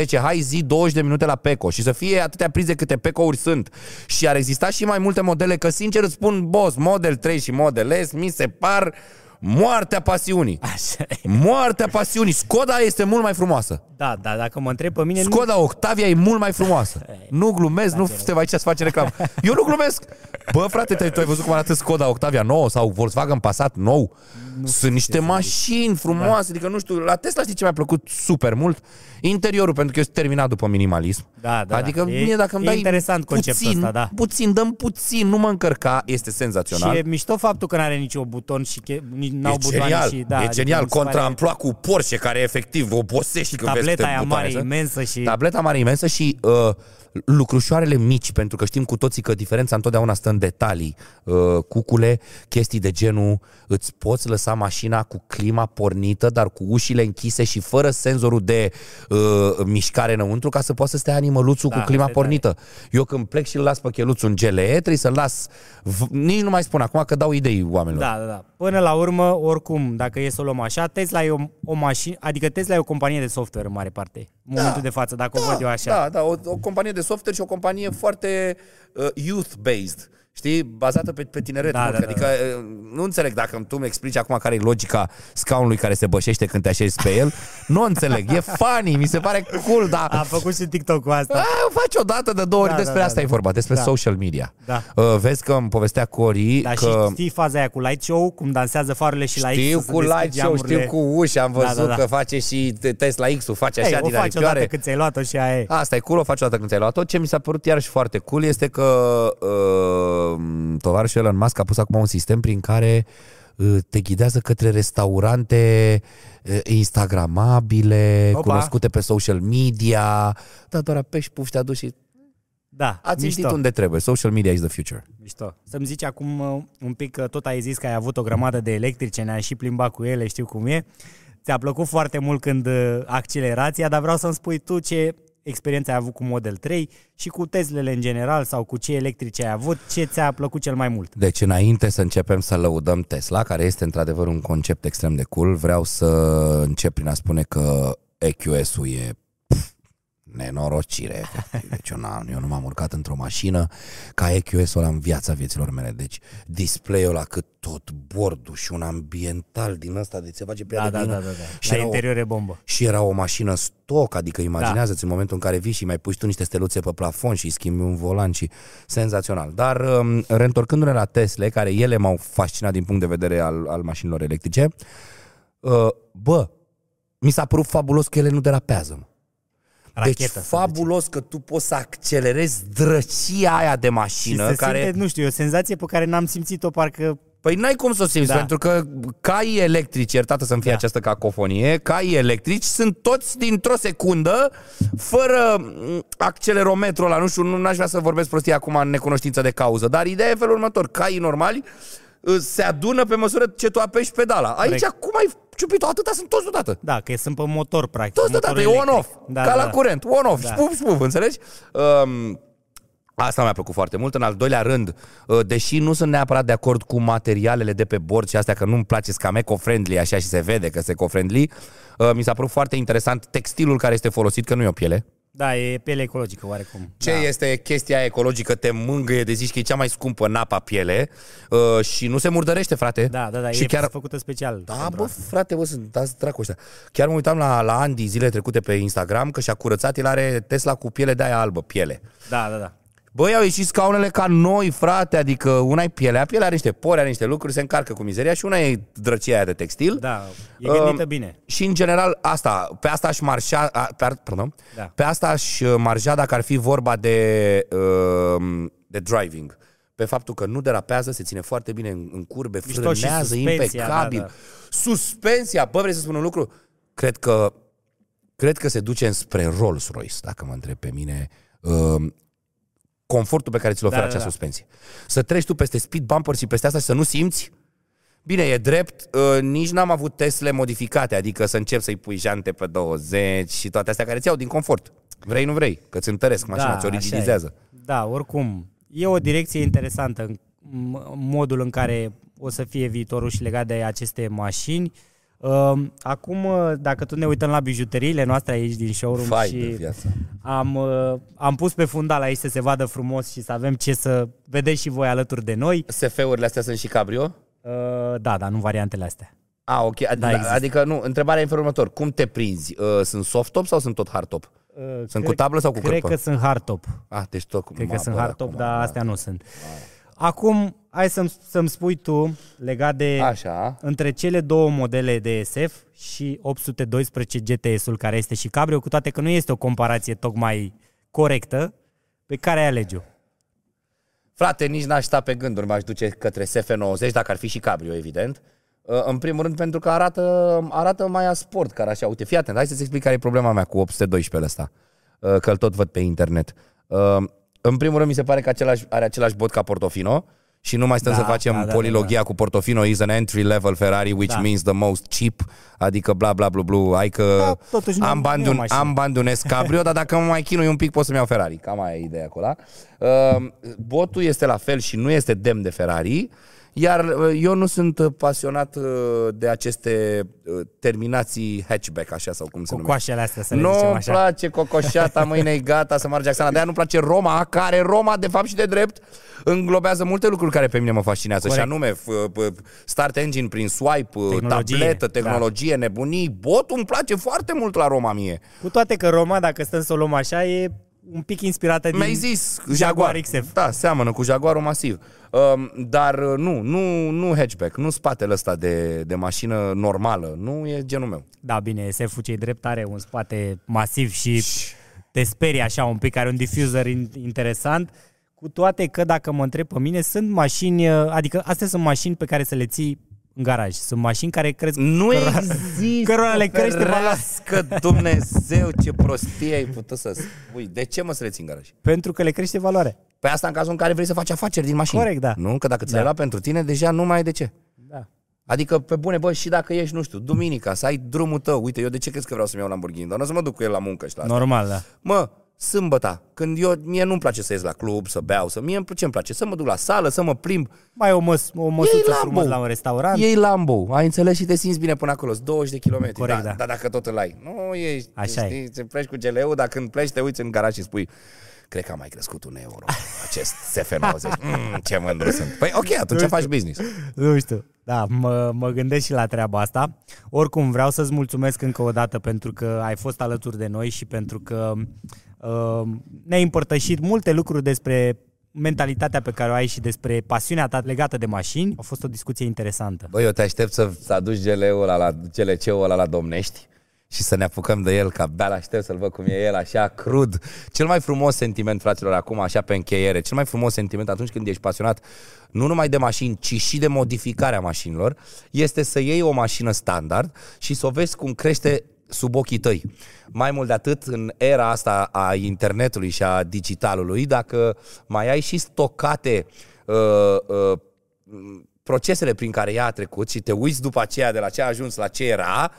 5-10, hai zi 20 de minute la Peco și să fie atâtea prize câte Peco-uri sunt și ar exista și mai multe modele, că sincer îți spun, boss, Model 3 și Model S mi se par moartea pasiunii. [LAUGHS] Așa e. Moartea pasiunii. Skoda este mult mai frumoasă. Da, da, dacă mă întreb pe mine... nu- Skoda Octavia e mult mai frumoasă. [LAUGHS] Nu glumesc, nu suntem aici să facem reclamă. Eu nu glumesc. Bă, frate, te- tu ai văzut cum arată Skoda Octavia nouă sau Volkswagen Passat nou? Sunt niște mașini frumoase, adică nu știu, la Tesla știi ce mi-a plăcut super mult? Interiorul, pentru că eu sunt terminat după minimalism. Da, da, adică da. E- mie dacă îmi e dai interesant conceptul puțin, ăsta, da. puțin, dăm puțin, nu mă încărca, este senzațional. Și e mișto faptul că n-are nicio buton și che... nici n-au e butoane genial, și... Da, e adică genial, mi se contra pare- amploa cu Porsche, care efectiv obosești când vezi Tableta câte aia butoane mare, sunt. imensă și... Tableta mare imensă și uh, lucrușoarele mici, pentru că știm cu toții că diferența întotdeauna stă în detalii. Uh, cucule, chestii de genul, îți poți lăsa mașina cu clima pornită, dar cu ușile închise și fără senzorul de uh, mișcare înăuntru, ca să poată să stea animăluțul Da, cu clima asta e pornită. Eu când plec și îl las pe cheluțul în GLE, trebuie să-l las, v- nici nu mai spun acum că dau idei oamenilor. Da, da, da. Până la urmă, oricum, dacă e să o luăm așa, Tesla e o, o mașină, adică Tesla e o companie de software în mare parte. În momentul de față, dacă o văd eu așa. Da, da, o, o companie de software și o companie foarte uh, youth-based. Știi, bazată pe, pe tineret. Da, nu? da, da, adică uh, nu înțeleg dacă tu mi explici acum care e logica scaunului care se bășește când te așezi pe el. Nu înțeleg. E funny, mi se pare cool, dar... A făcut și TikTok cu asta. A, o faci o dată de două ori, Da, despre da, da, asta da. e vorba, despre Da. social media. Da. Uh, vezi că îmi povestea Cori Dar că... și știi faza aia cu light show, cum dansează farurile și la X Știu să se cu deschid light show, geamurile. știu cu uși, am Da, văzut da, da. că face și Tesla X-ul, face așa Ei, o din faci odată aripioare. când ți-ai luat-o și aia e. Asta e cool, o faci odată când ți-ai luat-o. Ce mi s-a părut iarăși foarte cool este că uh, tovarășul Elon Musk a pus acum un sistem prin care uh, te ghidează către restaurante uh, instagramabile, Opa. cunoscute pe social media. Da, doar apeși, puf, te aduci și Da, ați mișto. citit unde trebuie. Social media is the future. Mișto. Să-mi zici acum uh, un pic că tot ai zis că ai avut o grămadă de electrice, ne-ai și plimbat cu ele, știu cum e. Ți-a plăcut foarte mult când uh, accelerația, dar vreau să-mi spui tu ce experiență ai avut cu Model 3 și cu Teslele în general sau cu ce electrice ai avut, ce ți-a plăcut cel mai mult. Deci înainte să începem să lăudăm Tesla, care este într-adevăr un concept extrem de cool, vreau să încep prin a spune că EQS-ul e pf, nenorocire. efectiv. Deci eu, n-am, eu nu m-am urcat într-o mașină ca EQS-ul ăla în viața vieților mele. Deci display-ul ăla cât tot, bordul și un ambiental din ăsta de se face pe ea Da, de da, vină. da, da, da. Și La era o- interior e bombă. și era o mașină stoc, adică imaginează-ți în momentul în care vii și mai puși și tu niște steluțe pe plafon și îi schimbi un volan și senzațional. Dar um, reîntorcându-ne la Tesla, care ele m-au fascinat din punct de vedere al, al mașinilor electrice, uh, bă, mi s-a părut fabulos că ele nu derapează. Mă. Rachetă, deci să fabulos că tu poți să accelerezi drăcia aia de Și mașină se care... simte, nu știu, e o senzație pe care n-am simțit-o parcă... Păi n-ai cum să o simți, Da. da. pentru că caii electrici, iertată să-mi fie Da. da. această cacofonie, caii electrici sunt toți dintr-o secundă, fără mm, accelerometru ăla, nu știu, nu aș vrea să vorbesc prostie acum în necunoștință de cauză, dar ideea e felul următor, caii normali uh, se adună pe măsură ce tu apeși pedala. Aici Corect. cum ai ciupit-o? Atâta sunt toți deodată. Da, că sunt pe motor, practic. Toți deodată, motorul e electric. on-off, Da, ca da, la da. curent, on-off, Da. da. spuf, spuf, înțelegi? Um, Asta mi-a plăcut foarte mult. În al doilea rând, uh, deși nu sunt neapărat de acord cu materialele de pe bord și astea că nu-mi place să cam eco-friendly așa și se vede că se eco-friendly, uh, mi s-a părut foarte interesant textilul care este folosit, că nu e o piele. Da, e piele ecologică oarecum. Ce da. este chestia aia ecologică? Te mângâie de zici că e cea mai scumpă napa piele uh, și nu se murdărește, frate. Da, da, da, și e chiar făcută special. Da, pentru bă, asta. frate, bă, sunt dați dracu ăștia. Chiar mă uitam la, la Andy zile trecute pe Instagram că și-a curățat, el are Tesla cu piele de aia albă, piele. Da, da, da. Băi, au ieșit scaunele ca noi, frate, adică una e pielea, pielea are niște pori, are niște lucruri, se încarcă cu mizeria și una e drăcia aia de textil. Da, e gândită Um, bine. Și în general asta, pe asta aș marșa, a, pe, ar- pardon, Da. pe asta aș uh, marja dacă ar fi vorba de, uh, de driving. Pe faptul că nu derapează, se ține foarte bine în, în curbe, Mișto și frânează suspensia, impecabil. da, da. Suspensia, bă, vrei să spun un lucru? Cred că cred că se duce înspre Rolls-Royce, dacă mă întreb pe mine, uh, confortul pe care ți-l oferă Da, da, acea da. suspensie. Să treci tu peste speed bumper și peste asta și să nu simți Bine, e drept, uh, nici n-am avut Tesle modificate, adică să încep să-i pui jante pe 20 și toate astea care ți iau din confort. Vrei, nu vrei, că ți întăresc mașina, ți-o așa e. rigidizează. Da, oricum. E o direcție interesantă în m- modul în care o să fie viitorul și legat de aceste mașini. Um, Acum, uh, dacă tu ne uităm la bijuteriile noastre aici din showroom Fai și de viață. am, uh, am pus pe fundal aici să se vadă frumos și să avem ce să vedeți și voi alături de noi. SF-urile astea sunt și cabrio? Uh, Da, dar nu variantele astea. A, ok. Ad- Da, există. adică, nu, întrebarea e în felul următor. Cum te prinzi? Uh, sunt soft top sau sunt tot hard top? Uh, Sunt cred- cu tablă sau cu Cred cârpă? că sunt hardtop. Ah, deci tot cu Cred că Ma, sunt bă, hardtop, acum, dar da. astea nu sunt. Acum, hai să-mi, să-mi spui tu, legat de Așa. între cele două modele de SF și 812 GTS-ul, care este și cabrio, cu toate că nu este o comparație tocmai corectă, pe care ai alege Frate, nici n-aș sta pe gânduri, m-aș duce către SF90, dacă ar fi și cabrio, evident. Uh, În primul rând pentru că arată, arată mai a sport, care așa. Uite, fii atent, hai să-ți explic care e problema mea cu 812 ăsta, uh, că îl tot văd pe internet. Uh, În primul rând mi se pare că același, are același bot ca Portofino și nu mai stăm Da, să facem da, da, polilogia cu Portofino is an entry level Ferrari which Da. means the most cheap, adică bla bla bla bla, hai că Da, totuși nu- am, bani nu de e o un, mașină. am bani de un cabrio, dar dacă mă mai chinui un pic pot să-mi iau Ferrari. Cam aia e ideea acolo. Uh, botul este la fel și nu este demn de Ferrari, Iar uh, eu nu sunt uh, pasionat uh, de aceste uh, terminații hatchback, așa sau cum se numește. Cocoașele astea, să le Nu zicem îmi așa. place cocoșata, mâine e gata să merge Axana. De-aia nu place Roma, care Roma, de fapt și de drept, înglobează multe lucruri care pe mine mă fascinează. Corect. Și anume, f- p- start engine prin swipe, Tehnologie, tabletă, da. tehnologie, nebunii. Botul îmi place foarte mult la Roma mie. Cu toate că Roma, dacă stăm să o luăm așa, e un pic inspirată din Mi-ai zis, Jaguar XF. Da, seamănă cu Jaguarul masiv. Um, dar uh, nu, nu, nu hatchback, nu spatele ăsta de, de mașină normală. Nu e genul meu. Da, bine, SF-ul cei drept are un spate masiv și te sperie așa un pic, are un diffuser in- interesant, cu toate că dacă mă întreb pe mine, sunt mașini, adică astea sunt mașini pe care să le ții în garaj. Sunt mașini care cresc Nu cărora- există, cărora le crește valoarea. ferească Dumnezeu, ce prostie ai putut să spui. De ce mă să le ții în garaj? pentru că le crește valoare. Pe asta în cazul în care vrei să faci afaceri din mașini. Corect, da. Nu? Că dacă ți Da. le-ai luat pentru tine, deja nu mai ai de ce. Da. Adică, pe bune, bă, și dacă ești, nu știu, duminica, să ai drumul tău. Uite, eu de ce crezi că vreau să-mi iau Lamborghini? Dar nu o să mă duc cu el la muncă și la asta. Normal, da. Mă, sâmbăta, când eu, mie nu-mi place să ies la club, să beau, să mie ce îmi place? Să mă duc la sală, să mă plimb. Mai o, măs- o Ei măsuță Lambo. frumos la un restaurant. Ei Lambo, ai înțeles și te simți bine până acolo, 20 de kilometri. Corect, da. Dar dacă tot îl ai. Nu ești, Așa e. știi, te pleci cu GLU, dar când pleci te uiți în garaj și spui Cred că a mai crescut un euro [LAUGHS] acest SF90. Mm, ce mândru sunt. Păi ok, atunci faci business. Nu știu. Da, mă, mă gândesc și la treaba asta. Oricum, vreau să-ți mulțumesc încă o dată pentru că ai fost alături de noi și pentru că uh, ne-ai împărtășit multe lucruri despre mentalitatea pe care o ai și despre pasiunea ta legată de mașini. A fost o discuție interesantă. Băi, eu te aștept să, să aduci GLU-ul ăla la GLC-ul ăla la Domnești și să ne apucăm de el, că abia l-aștept să-l văd cum e el, așa crud. Cel mai frumos sentiment, fraților, acum, așa pe încheiere, cel mai frumos sentiment atunci când ești pasionat nu numai de mașini, ci și de modificarea mașinilor, este să iei o mașină standard și să o vezi cum crește sub ochii tăi. Mai mult de atât, în era asta a internetului și a digitalului, dacă mai ai și stocate uh, uh, procesele prin care ea a trecut și te uiți după aceea de la ce a ajuns la ce era,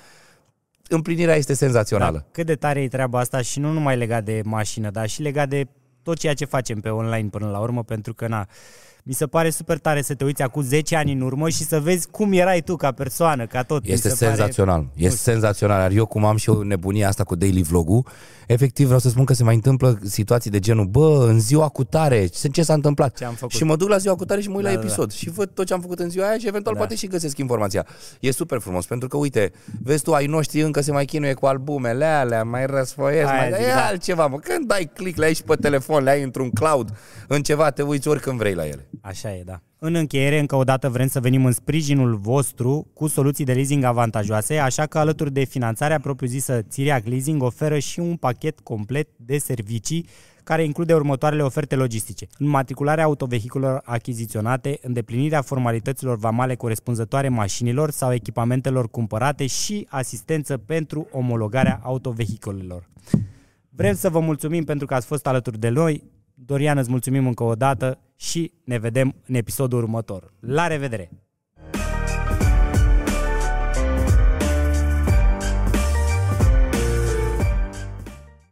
împlinirea este senzațională. Da, cât de tare e treaba asta și nu numai legat de mașină, dar și legat de tot ceea ce facem pe online până la urmă, pentru că na, mi se pare super tare să te uiți acum 10 ani în urmă și să vezi cum erai tu ca persoană, ca tot. Mi Este se pare- senzațional. Este senzațional. Iar eu cum am și eu nebunia asta cu daily vlog-ul, efectiv vreau să spun că se mai întâmplă situații de genul, bă, în ziua cu tare, ce ce s-a întâmplat? Ce am făcut? Și mă duc la ziua cu tare și mă uit Da, la da, episod și văd tot ce am făcut în ziua aia și eventual Da. poate și găsesc informația. E super frumos, pentru că uite, vezi tu, ai noștri încă se mai chinuie cu albumele alea, mai răsfoiesc, Aia mai zic, e da. altceva, mă. Când dai click, le ai și pe telefon, le ai într-un cloud, în ceva, te uiți oricând vrei la ele. Așa e, da. În încheiere, încă o dată vrem să venim în sprijinul vostru cu soluții de leasing avantajoase, așa că alături de finanțarea propriu-zisă Țiriac Leasing oferă și un pachet complet de servicii care include următoarele oferte logistice. Înmatricularea autovehiculelor achiziționate, îndeplinirea formalităților vamale corespunzătoare mașinilor sau echipamentelor cumpărate și asistență pentru omologarea autovehiculelor. Vrem să vă mulțumim pentru că ați fost alături de noi. Dorian, îți mulțumim încă o dată și ne vedem în episodul următor. La revedere!